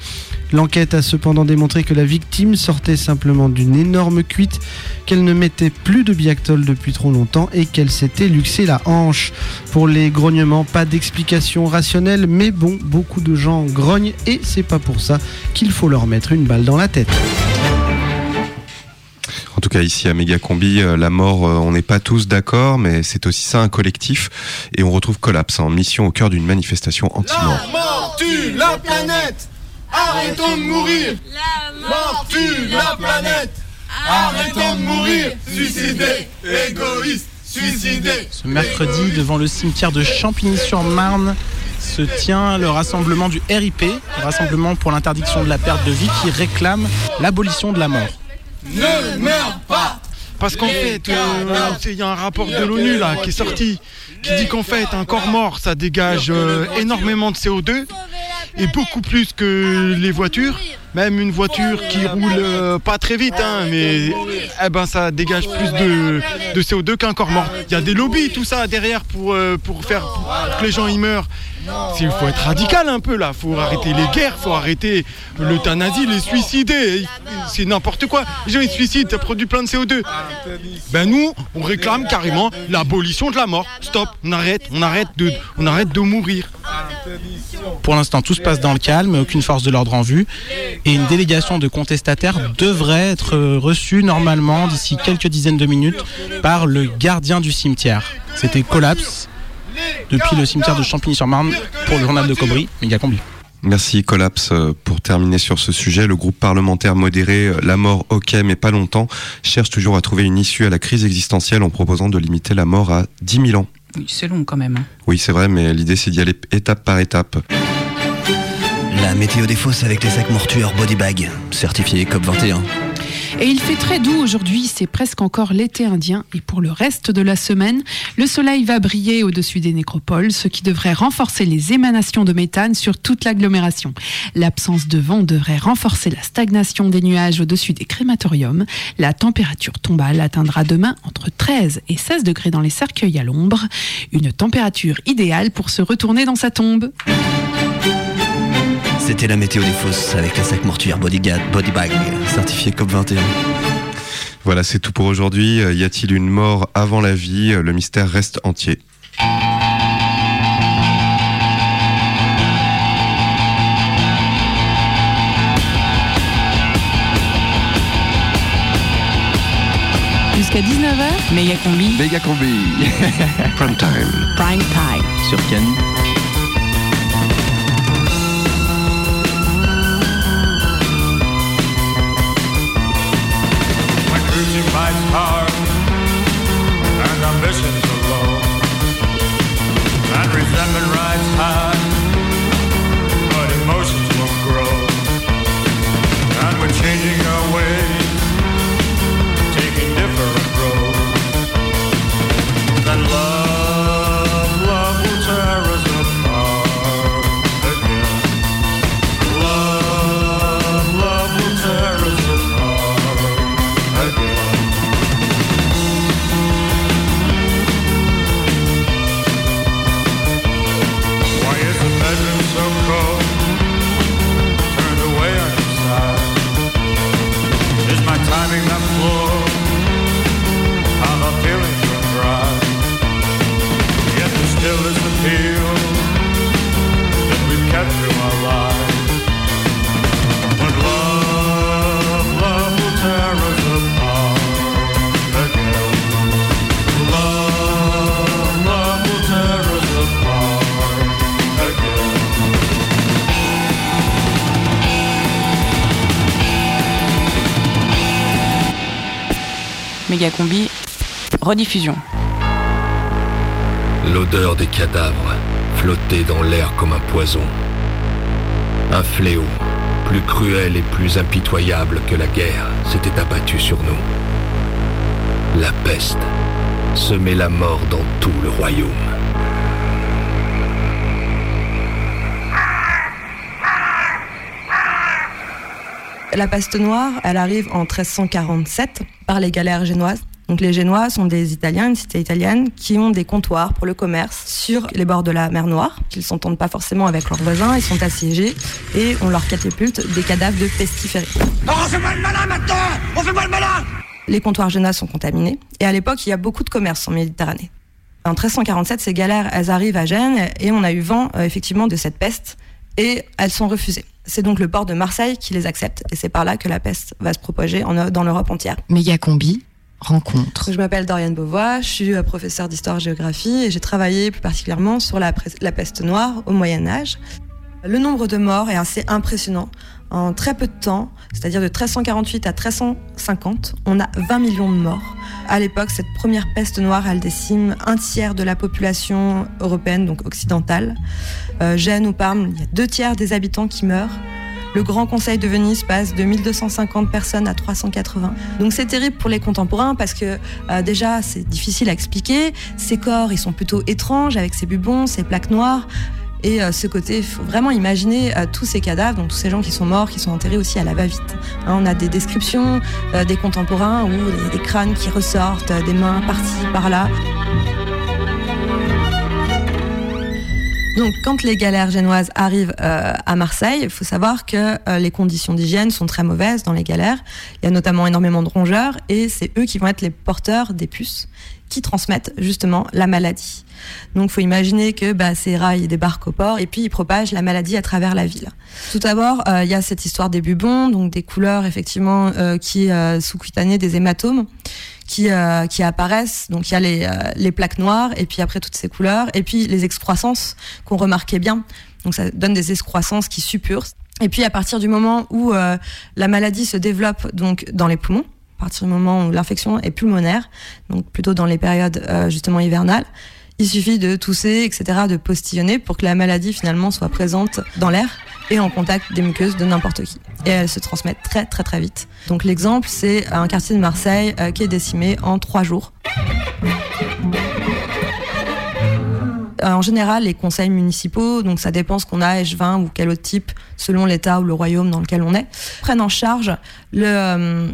L'enquête a cependant démontré que la victime sortait simplement d'une énorme cuite, qu'elle ne mettait plus de Biactol depuis trop longtemps et qu'elle s'était luxé la hanche. Pour les grognements, pas d'explication rationnelle, mais bon, beaucoup de gens grognent et c'est pas pour ça qu'il faut leur mettre une balle dans la tête. En tout cas, ici à Mégacombi, euh, la mort, euh, on n'est pas tous d'accord, mais c'est aussi ça un collectif. Et on retrouve Collapse en mission au cœur d'une manifestation anti-mort. La mort tue la planète Arrêtons de mourir. La mort tue la planète. Arrêtons de mourir. Suicidés Égoïstes Suicidés Ce mercredi, devant le cimetière de Champigny-sur-Marne, se tient le rassemblement du RIP, le Rassemblement pour l'interdiction de la perte de vie, qui réclame l'abolition de la mort. Ne meurs pas Parce qu'en fait, euh, il y a un rapport de l'ONU là qui est sorti qui dit qu'en fait un corps mort ça dégage euh, énormément de CO2 et beaucoup plus que les voitures. Même une voiture qui roule euh, pas très vite, hein, mais eh ben ça dégage plus de, de CO2 qu'un corps mort. Il y a des lobbies, tout ça derrière pour, euh, faire que les gens y meurent. Il faut être radical un peu là, faut arrêter les guerres, faut arrêter l'euthanasie, les suicider. C'est n'importe quoi. Les gens ils se suicident, ça produit plein de CO2. Ben nous, on réclame carrément l'abolition de la mort. Stop, on arrête, on arrête de mourir. Pour l'instant, tout se passe dans le calme, aucune force de l'ordre en vue. Et une délégation de contestataires devrait être reçue normalement d'ici quelques dizaines de minutes par le gardien du cimetière. C'était Collapse depuis le cimetière de Champigny-sur-Marne pour le journal de Cobry, méga combi. Merci Collapse. Euh, Pour terminer sur ce sujet, le groupe parlementaire modéré euh, La mort ok mais pas longtemps cherche toujours à trouver une issue à la crise existentielle en proposant de limiter la mort à 10 000 ans. Oui, c'est long quand même. hein. Oui c'est vrai mais l'idée c'est d'y aller étape par étape. La météo des fosses avec les sacs mortuaires Bodybag, certifié COP21. Et il fait très doux aujourd'hui, c'est presque encore l'été indien. Et pour le reste de la semaine, le soleil va briller au-dessus des nécropoles, ce qui devrait renforcer les émanations de méthane sur toute l'agglomération. L'absence de vent devrait renforcer la stagnation des nuages au-dessus des crématoriums. La température tombale atteindra demain entre 13 et 16 degrés dans les cercueils à l'ombre. Une température idéale pour se retourner dans sa tombe. C'était la météo des fosses avec les sacs mortuaires Bodyguard, Bodybag, certifié COP21. Voilà c'est tout pour aujourd'hui. Euh, Y a-t-il une mort avant la vie? Le mystère reste entier. Jusqu'à 19h, Méga combi. Méga combi. <laughs> Prime time. prime time. Sur Ken. Rediffusion. L'odeur des cadavres flottait dans l'air comme un poison. Un fléau, plus cruel et plus impitoyable que la guerre, s'était abattu sur nous. La peste semait la mort dans tout le royaume. La peste noire, elle arrive en 1347 par les galères génoises. Donc les Génois sont des Italiens, une cité italienne, qui ont des comptoirs pour le commerce sur les bords de la mer Noire. Ils s'entendent pas forcément avec leurs voisins, ils sont assiégés et on leur catapulte des cadavres de pestiférés. On fait pas le malin maintenant On fait pas le malin Les comptoirs génois sont contaminés et à l'époque il y a beaucoup de commerce en Méditerranée. En 1347, ces galères, elles arrivent à Gênes et on a eu vent euh, effectivement de cette peste et elles sont refusées. C'est donc le port de Marseille qui les accepte et c'est par là que la peste va se propager en- dans l'Europe entière. Mégacombi, Je m'appelle Doriane Beauvois, je suis euh, professeure d'histoire-géographie et j'ai travaillé plus particulièrement sur la peste noire au Moyen Âge. Le nombre de morts est assez impressionnant. En très peu de temps, c'est-à-dire de 1348 à 1350, on a 20 millions de morts. À l'époque, cette première peste noire, elle décime un tiers de la population européenne, donc occidentale. Euh, Gênes ou Parme, il y a deux tiers des habitants qui meurent. Le Grand Conseil de Venise passe de 1250 personnes à 380. Donc c'est terrible pour les contemporains parce que euh, déjà c'est difficile à expliquer. Ces corps, ils sont plutôt étranges avec ces bubons, ces plaques noires. Et euh, ce côté, il faut vraiment imaginer euh, tous ces cadavres, donc tous ces gens qui sont morts, qui sont enterrés aussi à la va-vite. Hein, on a des descriptions des contemporains où il y a des crânes qui ressortent, des mains par-ci, par-là. Donc, quand les galères génoises arrivent euh, à Marseille, il faut savoir que euh, les conditions d'hygiène sont très mauvaises dans les galères. Il y a notamment énormément de rongeurs et c'est eux qui vont être les porteurs des puces qui transmettent justement la maladie. Donc, faut imaginer que bah, ces rats débarquent au port et puis ils propagent la maladie à travers la ville. Tout d'abord, euh, il y a cette histoire des bubons, donc des couleurs effectivement euh, qui euh, sous-cutanées, des hématomes qui, euh, qui apparaissent. Donc il y a les, les plaques noires et puis après toutes ces couleurs et puis les excroissances qu'on remarquait bien. Donc ça donne des excroissances qui suppurent. Et puis à partir du moment où la maladie se développe donc dans les poumons, à partir du moment où l'infection est pulmonaire, donc plutôt dans les périodes justement hivernales, il suffit de tousser, etc., de postillonner pour que la maladie finalement soit présente dans l'air et en contact des muqueuses de n'importe qui. Et elle se transmet très très très vite. Donc l'exemple, c'est un quartier de Marseille euh, qui est décimé en trois jours. Euh, En général, les conseils municipaux, donc ça dépend ce qu'on a, H20 ou quel autre type, selon l'État ou le royaume dans lequel on est, prennent en charge le, euh,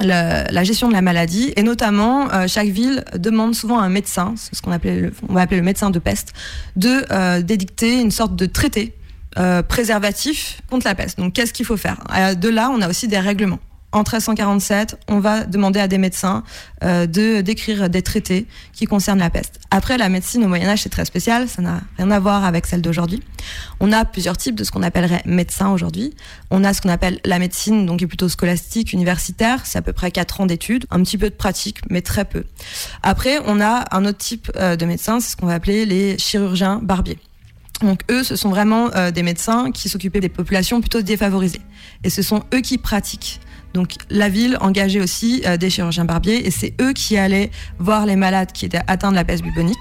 la gestion de la maladie et notamment euh, chaque ville demande souvent à un médecin, ce qu'on appelait le, on va appeler le médecin de peste, de euh, d'édicter une sorte de traité euh, préservatif contre la peste. Donc qu'est-ce qu'il faut faire? Euh, De là, on a aussi des règlements. En 1347, on va demander à des médecins euh, de d'écrire des traités qui concernent la peste. Après, la médecine au Moyen Âge, c'est très spécial, ça n'a rien à voir avec celle d'aujourd'hui. On a plusieurs types de ce qu'on appellerait médecins aujourd'hui. On a ce qu'on appelle la médecine, donc qui est plutôt scolastique, universitaire, c'est à peu près 4 ans d'études, un petit peu de pratique, mais très peu. Après, on a un autre type euh, de médecins, c'est ce qu'on va appeler les chirurgiens barbiers. Donc eux, ce sont vraiment euh, des médecins qui s'occupaient des populations plutôt défavorisées. Et ce sont eux qui pratiquent. Donc la ville engageait aussi euh, des chirurgiens barbiers et c'est eux qui allaient voir les malades qui étaient atteints de la peste bubonique.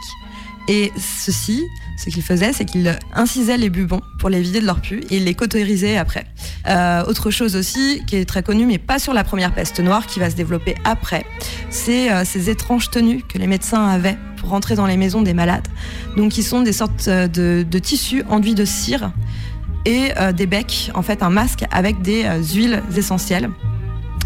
Et ceci, ce qu'ils faisaient, c'est qu'ils incisaient les bubons pour les vider de leur pus et les cauterisaient après. Euh, autre chose aussi qui est très connue, mais pas sur la première peste noire qui va se développer après, c'est euh, ces étranges tenues que les médecins avaient pour rentrer dans les maisons des malades. Donc, qui sont des sortes de, tissus enduits de cire et des becs, en fait, un masque avec des huiles essentielles.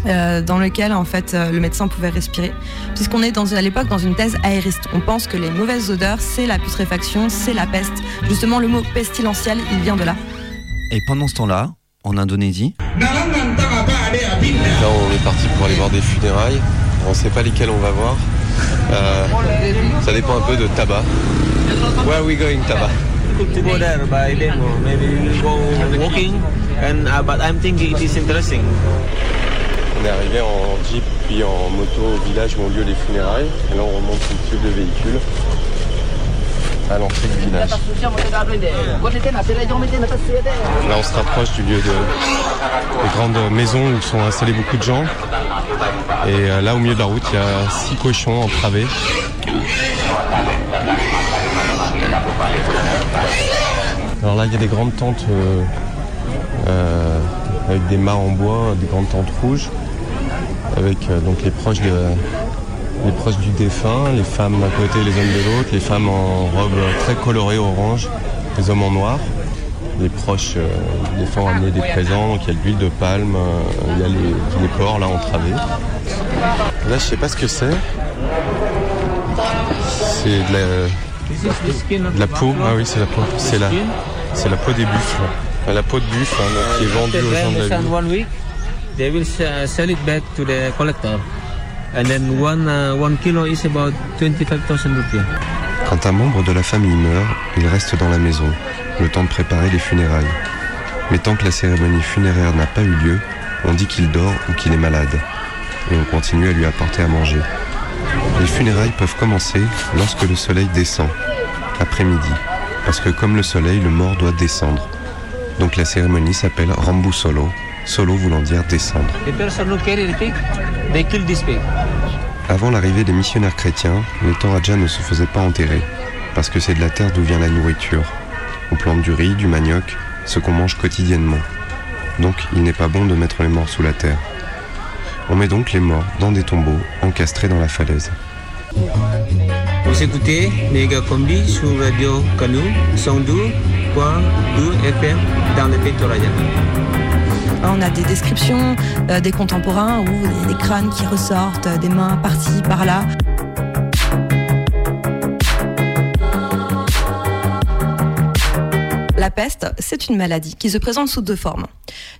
Euh, dans lequel en fait euh, le médecin pouvait respirer puisqu'on est dans une- à l'époque dans une thèse aériste on pense que les mauvaises odeurs c'est la putréfaction c'est la peste justement le mot pestilentiel il vient de là Et pendant ce temps-là, en Indonésie, Là, on est parti pour aller voir des funérailles. On sait pas lesquelles on va voir. Euh, ça dépend un peu de tabac. Where are we going, tabac? To go there by demo. Maybe we will go walking, and uh, but I'm thinking it is interesting. On est arrivé en jeep puis en moto au village où ont lieu les funérailles. Et là, on remonte une tube de véhicule. à l'entrée du village. Là, on se rapproche du lieu de, des grandes maisons où sont installés beaucoup de gens. Et euh, là, au milieu de la route, il y a six cochons entravés. Alors là, il y a des grandes tentes euh, euh, avec des mâts en bois, des grandes tentes rouges, avec euh, donc les proches proches du défunt, les femmes d'un côté les hommes de l'autre, les femmes en robe très colorée orange, les hommes en noir. Les proches euh, du ont amené des présents, donc il y a de l'huile de palme, euh, il y a les, porcs là entravés. Là, je sais pas ce que c'est. C'est de la, peau. Ah oui, c'est la peau. C'est la, la peau des buffles. La peau de buffle hein, qui est vendue aux gens de la. They will se- sell it back to the collector. And then one, uh, kilo is about 25,000 rupiah. Quand un membre de la famille meurt, il reste dans la maison, le temps de préparer les funérailles. Mais tant que la cérémonie funéraire n'a pas eu lieu, on dit qu'il dort ou qu'il est malade. Et on continue à lui apporter à manger. Les funérailles peuvent commencer lorsque le soleil descend, après-midi. Parce que comme le soleil, le mort doit descendre. Donc la cérémonie s'appelle Rambu Solo, voulant dire descendre. Avant l'arrivée des missionnaires chrétiens, les Toraja ne se faisaient pas enterrer, parce que c'est de la terre d'où vient la nourriture. On plante du riz, du manioc, ce qu'on mange quotidiennement. Donc il n'est pas bon de mettre les morts sous la terre. On met donc les morts dans des tombeaux, encastrés dans la falaise. Vous écoutez Combi sur Radio Canu 102.2 FM dans le pays. On a des descriptions euh, des contemporains où des crânes qui ressortent, euh, des mains par-ci, par-là. La peste, c'est une maladie qui se présente sous deux formes.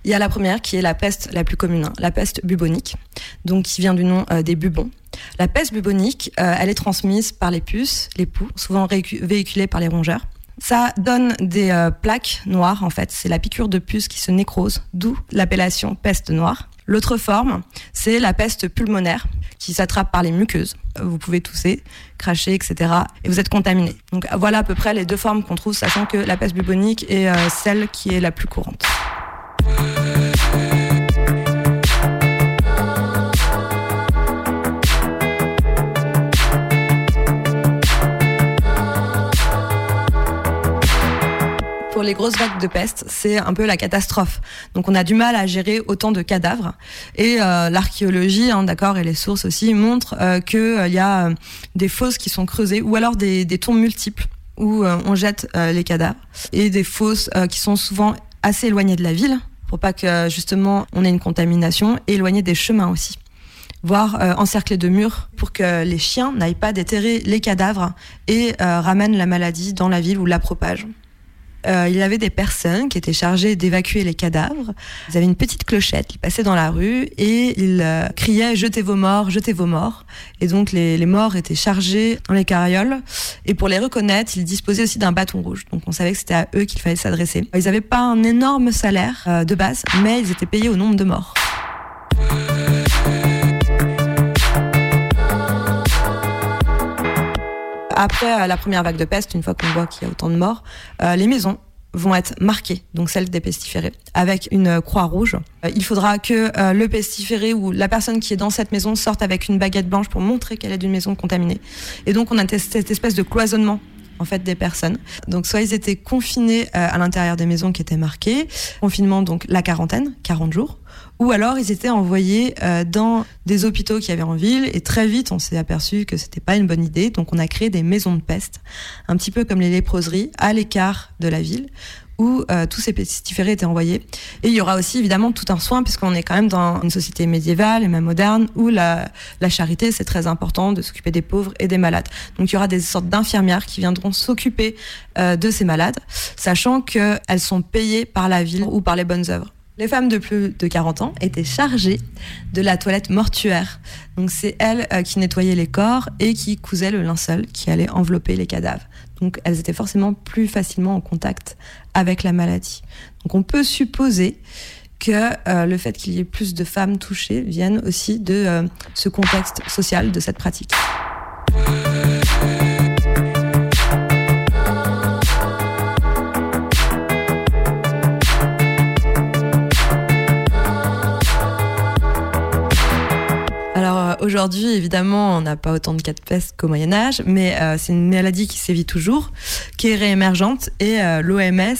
Il y a la première qui est la peste la plus commune, hein, la peste bubonique, donc qui vient du nom euh, des bubons. La peste bubonique, elle est transmise par les puces, les poux, souvent véhiculées par les rongeurs. Ça donne des euh, plaques noires, en fait. C'est la piqûre de puce qui se nécrose, d'où l'appellation peste noire. L'autre forme, c'est la peste pulmonaire, qui s'attrape par les muqueuses. Vous pouvez tousser, cracher, etc. Et vous êtes contaminé. Donc voilà à peu près les deux formes qu'on trouve, sachant que la peste bubonique est euh, celle qui est la plus courante. Les grosses vagues de peste, c'est un peu la catastrophe. Donc on a du mal à gérer autant de cadavres. Et euh, l'archéologie, hein, d'accord, et les sources aussi montrent euh, qu'il y a euh, des fosses qui sont creusées ou alors des, tombes multiples où euh, on jette euh, les cadavres et des fosses euh, qui sont souvent assez éloignées de la ville pour pas que justement on ait une contamination éloignées des chemins aussi voire euh, encerclés de murs pour que les chiens n'aillent pas déterrer les cadavres et euh, ramènent la maladie dans la ville ou la propagent. Euh, il y avait des personnes qui étaient chargées d'évacuer les cadavres. Ils avaient une petite clochette, ils passaient dans la rue et ils euh, criaient jetez vos morts, jetez vos morts. Et donc les, les morts étaient chargés dans les carrioles. Et pour les reconnaître, ils disposaient aussi d'un bâton rouge. Donc on savait que c'était à eux qu'il fallait s'adresser. Ils n'avaient pas un énorme salaire euh, de base, mais ils étaient payés au nombre de morts. Après euh, la première vague de peste, une fois qu'on voit qu'il y a autant de morts, euh, les maisons vont être marquées, donc celles des pestiférés, avec une euh, croix rouge. Il faudra que le pestiféré ou la personne qui est dans cette maison sorte avec une baguette blanche pour montrer qu'elle est d'une maison contaminée. Et donc on a cette espèce de cloisonnement en fait des personnes. Donc soit ils étaient confinés à l'intérieur des maisons qui étaient marquées, confinement donc la quarantaine, 40 jours, ou alors ils étaient envoyés euh, dans des hôpitaux qu'il y avait en ville et très vite on s'est aperçu que c'était pas une bonne idée. Donc on a créé des maisons de peste un petit peu comme les léproseries à l'écart de la ville où euh, tous ces pestiférés étaient envoyés. Et il y aura aussi évidemment tout un soin puisqu'on est quand même dans une société médiévale et même moderne où la, la charité c'est très important de s'occuper des pauvres et des malades. Donc il y aura des sortes d'infirmières qui viendront s'occuper euh, de ces malades sachant qu'elles sont payées par la ville ou par les bonnes œuvres les femmes de plus de 40 ans étaient chargées de la toilette mortuaire. Donc c'est elles euh, qui nettoyaient les corps et qui cousaient le linceul qui allait envelopper les cadavres. Donc elles étaient forcément plus facilement en contact avec la maladie. Donc on peut supposer que euh, le fait qu'il y ait plus de femmes touchées vienne aussi de euh, ce contexte social de cette pratique. Aujourd'hui, évidemment, on n'a pas autant de cas de peste qu'au Moyen Âge, mais euh, c'est une maladie qui sévit toujours, qui est réémergente, et euh, l'OMS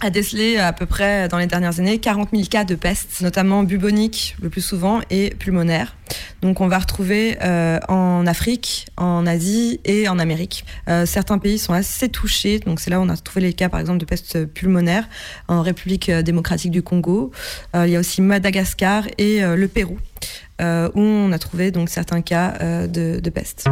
a décelé à peu près dans les dernières années 40 000 cas de peste, notamment bubonique le plus souvent et pulmonaire. Donc on va retrouver euh, en Afrique, en Asie et en Amérique. Certains pays sont assez touchés, donc c'est là où on a trouvé les cas par exemple de peste pulmonaire en République démocratique du Congo. Il y a aussi Madagascar et le Pérou, où on a trouvé donc certains cas euh, de, de peste.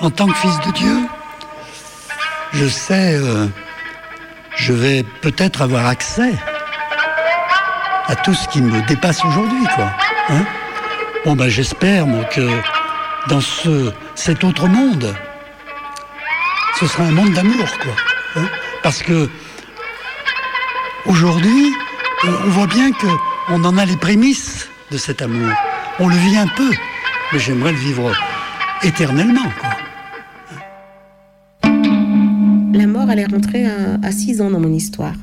En tant que fils de Dieu, je sais, euh, je vais peut-être avoir accès à tout ce qui me dépasse aujourd'hui, hein. Bon ben j'espère que dans ce cet autre monde, ce sera un monde d'amour, quoi. hein. Parce que aujourd'hui, on voit bien que on en a les prémices de cet amour. On le vit un peu, mais j'aimerais le vivre éternellement. La mort, elle est rentrée à 6 ans dans mon histoire.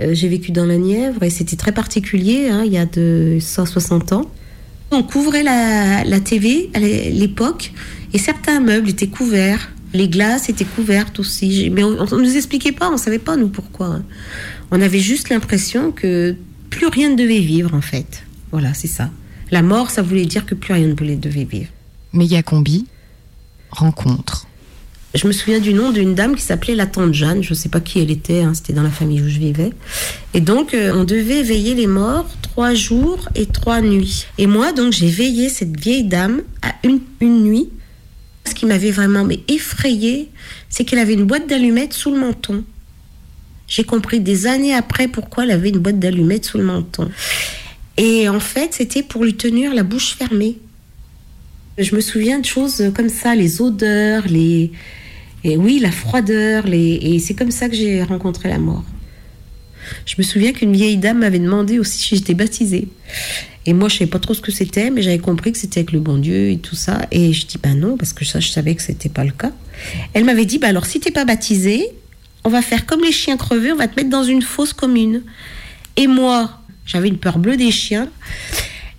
Euh, J'ai vécu dans la Nièvre et c'était très particulier, hein, il y a de 160 ans. On couvrait la, la TV à l'é- l'époque et certains meubles étaient couverts. Les glaces étaient couvertes aussi. Mais on ne nous expliquait pas, on ne savait pas nous pourquoi. hein. On avait juste l'impression que plus rien ne devait vivre en fait. Voilà, c'est ça. La mort, ça voulait dire que plus rien ne devait vivre. Méga combi. Rencontre. Je me souviens du nom d'une dame qui s'appelait la tante Jeanne. Je ne sais pas qui elle était, hein, c'était dans la famille où je vivais. Et donc, euh, on devait veiller les morts trois jours et trois nuits. Et moi, donc, j'ai veillé cette vieille dame à une, une nuit. Ce qui m'avait vraiment mais effrayée, c'est qu'elle avait une boîte d'allumettes sous le menton. J'ai compris des années après pourquoi elle avait une boîte d'allumettes sous le menton. Et en fait, c'était pour lui tenir la bouche fermée. Je me souviens de choses comme ça, les odeurs, les, et oui, la froideur, et c'est comme ça que j'ai rencontré la mort. Je me souviens qu'une vieille dame m'avait demandé aussi si j'étais baptisée. Et moi, je savais pas trop ce que c'était, mais j'avais compris que c'était avec le bon Dieu et tout ça. Et je dis, ben non, parce que ça, je savais que c'était pas le cas. Elle m'avait dit, ben alors, si t'es pas baptisée, on va faire comme les chiens crevés, on va te mettre dans une fosse commune. Et moi, j'avais une peur bleue des chiens.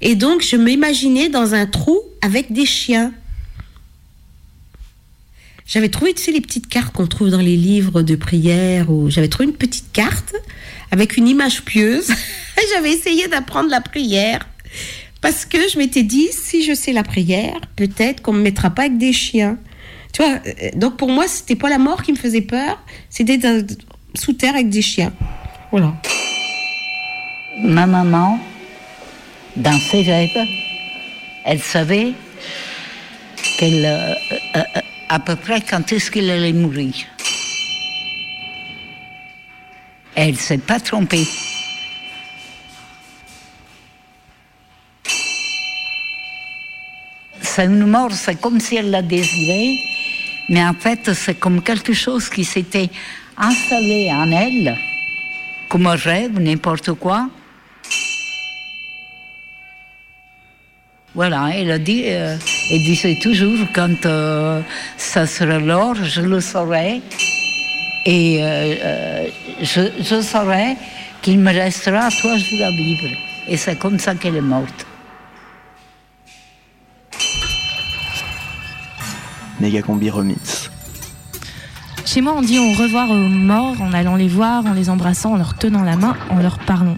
Et donc, je m'imaginais dans un trou avec des chiens. J'avais trouvé, tu sais, les petites cartes qu'on trouve dans les livres de prière, ou j'avais trouvé une petite carte avec une image pieuse. <laughs> j'avais essayé d'apprendre la prière parce que je m'étais dit, si je sais la prière, peut-être qu'on me mettra pas avec des chiens. Tu vois, euh, donc pour moi, c'était pas la mort qui me faisait peur, c'était sous terre avec des chiens. Voilà. Ma maman, dans ses rêves, elle savait qu'elle, euh, euh, à peu près quand est-ce qu'elle allait mourir. Elle ne s'est pas trompée. C'est une mort, c'est comme si elle l'a désiré, mais en fait, c'est comme quelque chose qui s'était installé en elle, comme un rêve, n'importe quoi. Voilà, elle a dit, euh, Il disait toujours, quand euh, ça sera l'or, je le saurai. Et euh, euh, je, je saurai qu'il me restera trois jours à vivre. Et c'est comme ça qu'elle est morte. Megacombi Remix. Chez moi, on dit au revoir aux morts en allant les voir, en les embrassant, en leur tenant la main, en leur parlant.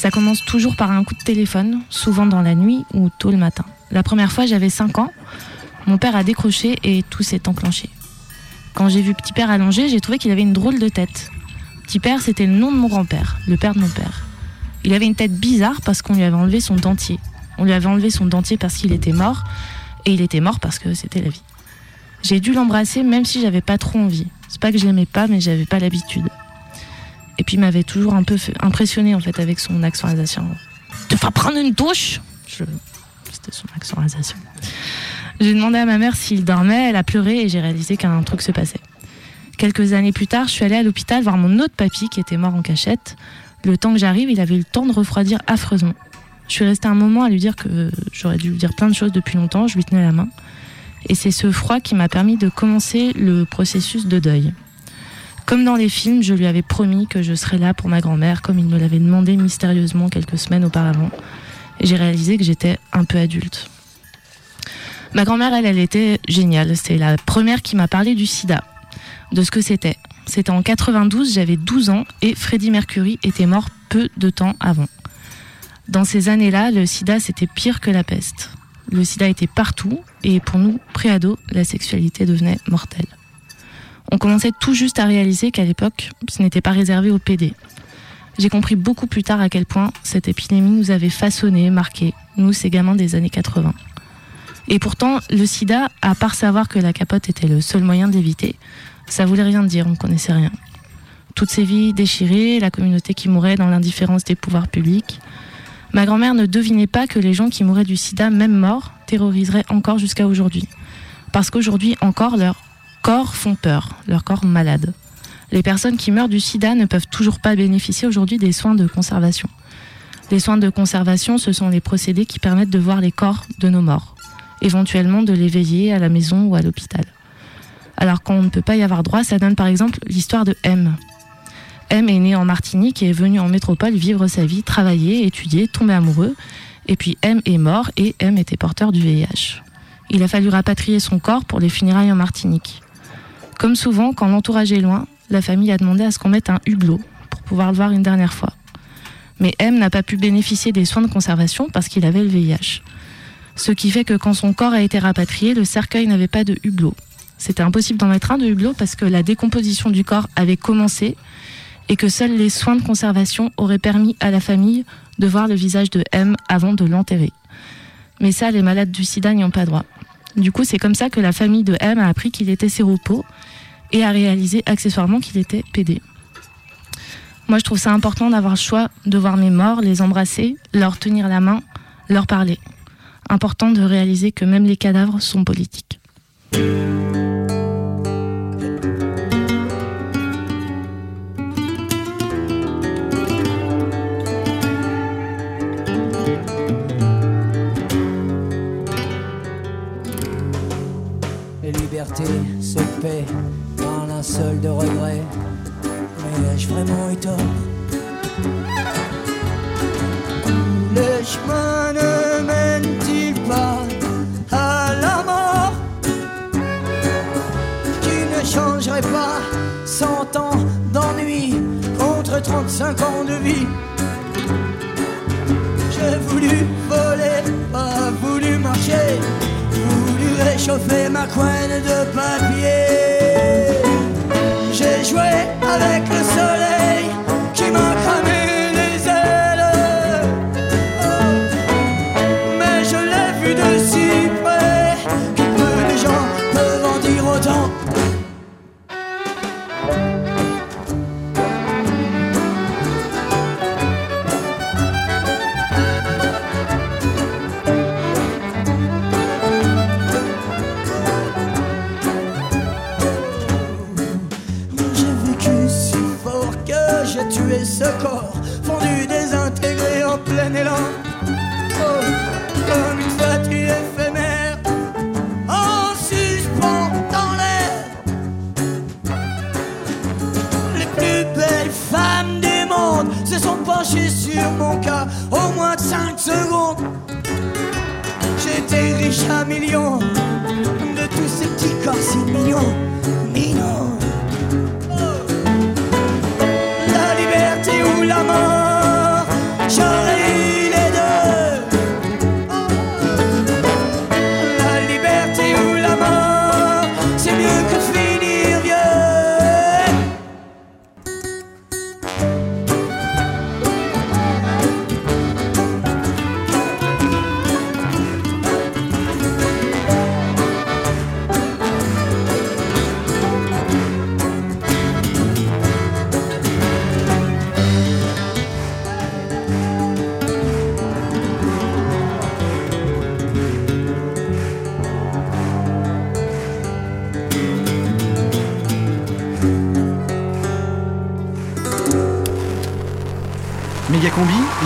Ça commence toujours par un coup de téléphone, souvent dans la nuit ou tôt le matin. La première fois, j'avais 5 ans. Mon père a décroché et tout s'est enclenché. Quand j'ai vu Petit Père allongé, j'ai trouvé qu'il avait une drôle de tête. Petit Père, c'était le nom de mon grand-père, le père de mon père. Il avait une tête bizarre parce qu'on lui avait enlevé son dentier. On lui avait enlevé son dentier parce qu'il était mort, et il était mort parce que c'était la vie. J'ai dû l'embrasser même si j'avais pas trop envie. C'est pas que je l'aimais pas, mais j'avais pas l'habitude. M'avait toujours un peu impressionné en fait avec son accent alsacien. Tu vas prendre une douche C'était son accent alsacien. J'ai demandé à ma mère s'il dormait, elle a pleuré et j'ai réalisé qu'un truc se passait. Quelques années plus tard, je suis allée à l'hôpital voir mon autre papy qui était mort en cachette. Le temps que j'arrive, il avait eu le temps de refroidir affreusement. Je suis restée un moment à lui dire que j'aurais dû lui dire plein de choses depuis longtemps, je lui tenais la main. Et c'est ce froid qui m'a permis de commencer le processus de deuil. Comme dans les films, je lui avais promis que je serais là pour ma grand-mère, comme il me l'avait demandé mystérieusement quelques semaines auparavant. Et j'ai réalisé que j'étais un peu adulte. Ma grand-mère, elle, elle était géniale. C'est la première qui m'a parlé du sida, de ce que c'était. C'était en 92, j'avais 12 ans et Freddie Mercury était mort peu de temps avant. Dans ces années-là, le sida, c'était pire que la peste. Le sida était partout et pour nous, préados, la sexualité devenait mortelle. On commençait tout juste à réaliser qu'à l'époque, ce n'était pas réservé aux PD. J'ai compris beaucoup plus tard à quel point cette épidémie nous avait façonnés, marqués, nous ces gamins des années 80. Et pourtant, le sida, à part savoir que la capote était le seul moyen d'éviter, ça voulait rien dire, on ne connaissait rien. Toutes ces vies déchirées, la communauté qui mourait dans l'indifférence des pouvoirs publics. Ma grand-mère ne devinait pas que les gens qui mouraient du sida, même morts, terroriseraient encore jusqu'à aujourd'hui. Parce qu'aujourd'hui encore, leurs corps font peur, leurs corps malades. Les personnes qui meurent du sida ne peuvent toujours pas bénéficier aujourd'hui des soins de conservation. Les soins de conservation, ce sont les procédés qui permettent de voir les corps de nos morts, éventuellement de les veiller à la maison ou à l'hôpital. Alors quand on ne peut pas y avoir droit, ça donne par exemple l'histoire de M. M est né en Martinique et est venu en métropole vivre sa vie, travailler, étudier, tomber amoureux. Et puis M est mort et M était porteur du VIH. Il a fallu rapatrier son corps pour les funérailles en Martinique. Comme souvent, quand l'entourage est loin, la famille a demandé à ce qu'on mette un hublot pour pouvoir le voir une dernière fois. Mais M n'a pas pu bénéficier des soins de conservation parce qu'il avait le VIH. Ce qui fait que quand son corps a été rapatrié, le cercueil n'avait pas de hublot. C'était impossible d'en mettre un de hublot parce que la décomposition du corps avait commencé et que seuls les soins de conservation auraient permis à la famille de voir le visage de M avant de l'enterrer. Mais ça, les malades du sida n'y ont pas droit. Du coup, c'est comme ça que la famille de M a appris qu'il était séropo et a réalisé accessoirement qu'il était PD. Moi, je trouve ça important d'avoir le choix de voir mes morts, les embrasser, leur tenir la main, leur parler. Important de réaliser que même les cadavres sont politiques. Les libertés se un seul de regret. Mais ai-je vraiment eu tort? Les chemins ne mènent-ils pas à la mort? Qui ne changerait pas 100 ans d'ennui contre 35 ans de vie? J'ai voulu voler, pas voulu marcher voulu réchauffer ma couenne de papier. Joué avec le soleil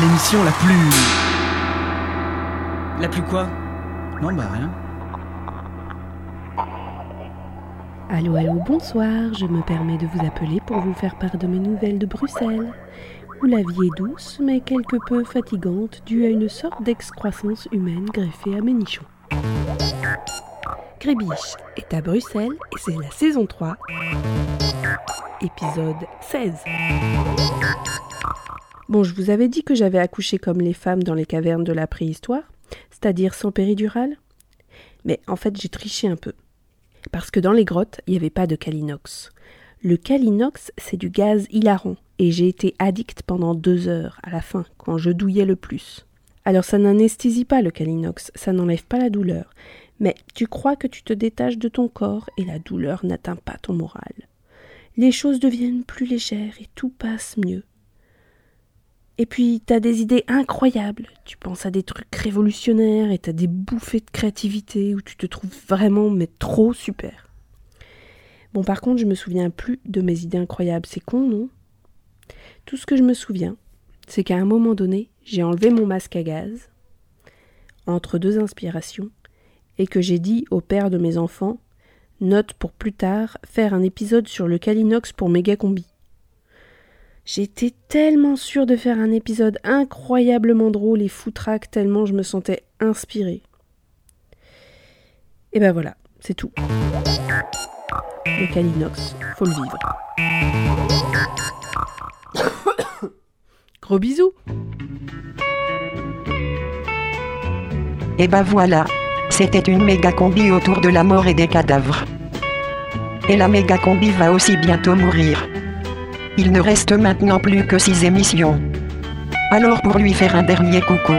l'émission la plus. La plus quoi? Non, bah rien. Allô, allô, bonsoir. Je me permets de vous appeler pour vous faire part de mes nouvelles de Bruxelles, où la vie est douce, mais quelque peu fatigante, due à une sorte d'excroissance humaine greffée à mes nichons. Grébiche est à Bruxelles et c'est la saison 3, épisode 16. Bon, je vous avais dit que j'avais accouché comme les femmes dans les cavernes de la préhistoire, c'est-à-dire sans péridurale. Mais en fait, j'ai triché un peu. Parce que dans les grottes, il n'y avait pas de calinox. Le calinox, c'est du gaz hilarant, et j'ai été addict pendant deux heures à la fin, quand je douillais le plus. Alors ça n'anesthésie pas le calinox, ça n'enlève pas la douleur, mais tu crois que tu te détaches de ton corps et la douleur n'atteint pas ton moral. Les choses deviennent plus légères et tout passe mieux. Et puis, t'as des idées incroyables. Tu penses à des trucs révolutionnaires et t'as des bouffées de créativité où tu te trouves vraiment, mais trop super. Bon, par contre, je me souviens plus de mes idées incroyables. C'est con, non? Tout ce que je me souviens, c'est qu'à un moment donné, j'ai enlevé mon masque à gaz, entre deux inspirations, et que j'ai dit au père de mes enfants Note pour plus tard, faire un épisode sur le Calinox pour méga combi. J'étais tellement sûre de faire un épisode incroyablement drôle et foutraque tellement je me sentais inspirée. Et ben voilà, c'est tout. Le Calinox, faut le vivre. <coughs> Gros bisous Et bah voilà, c'était une méga combi autour de la mort et des cadavres. Et la méga combi va aussi bientôt mourir. Il ne reste maintenant plus que six émissions. Alors pour lui faire un dernier coucou.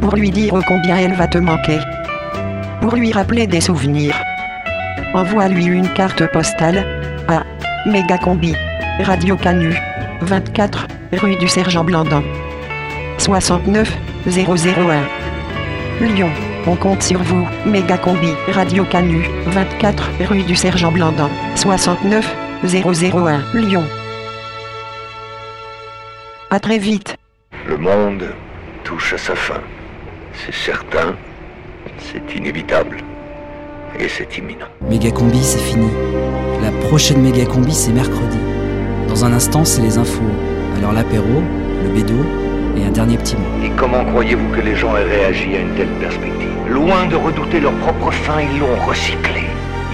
Pour lui dire combien elle va te manquer. Pour lui rappeler des souvenirs. Envoie-lui une carte postale à Mégacombi, Radio Canu, 24, rue du Sergent Blandan. 69 001. Lyon, on compte sur vous. Mégacombi, Radio Canu, 24, rue du Sergent Blandan. 69 001. Lyon. À très vite. Le monde touche à sa fin. C'est certain, c'est inévitable et c'est imminent. Méga Combi, c'est fini. La prochaine Méga Combi, c'est mercredi. Dans un instant, c'est les infos. Alors l'apéro, le bédo et un dernier petit mot. Et comment croyez-vous que les gens aient réagi à une telle perspective? Loin de redouter leur propre fin, ils l'ont recyclé.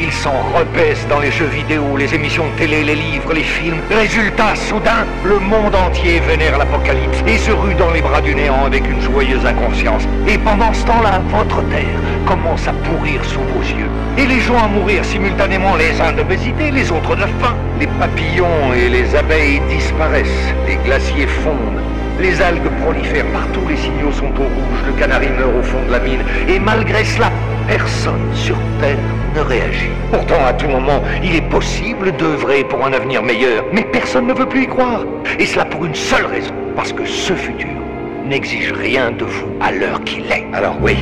Ils s'en repaissent dans les jeux vidéo, les émissions de télé, les livres, les films. Résultat, soudain, le monde entier vénère l'apocalypse et se rue dans les bras du néant avec une joyeuse inconscience. Et pendant ce temps-là, votre terre commence à pourrir sous vos yeux. Et les gens à mourir simultanément, les uns d'obésité, les autres de faim. Les papillons et les abeilles disparaissent, les glaciers fondent. Les algues prolifèrent partout, les signaux sont au rouge, le canari meurt au fond de la mine. Et malgré cela, personne sur Terre ne réagit. Pourtant, à tout moment, il est possible d'œuvrer pour un avenir meilleur, mais personne ne veut plus y croire. Et cela pour une seule raison, parce que ce futur n'exige rien de vous à l'heure qu'il est. Alors oui,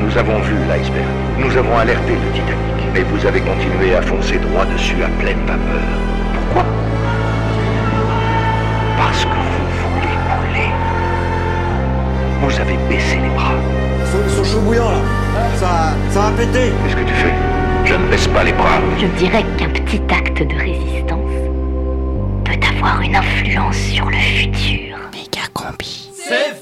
nous avons vu l'iceberg, nous avons alerté le Titanic, mais vous avez continué à foncer droit dessus à pleine vapeur. Pourquoi? Parce que vous voulez couler. Vous avez baissé les bras. Ils sont. Ça, ça va péter. Qu'est-ce que tu fais? Je ne baisse pas les bras. Je dirais qu'un petit acte de résistance peut avoir une influence sur le futur. Méga combi. C'est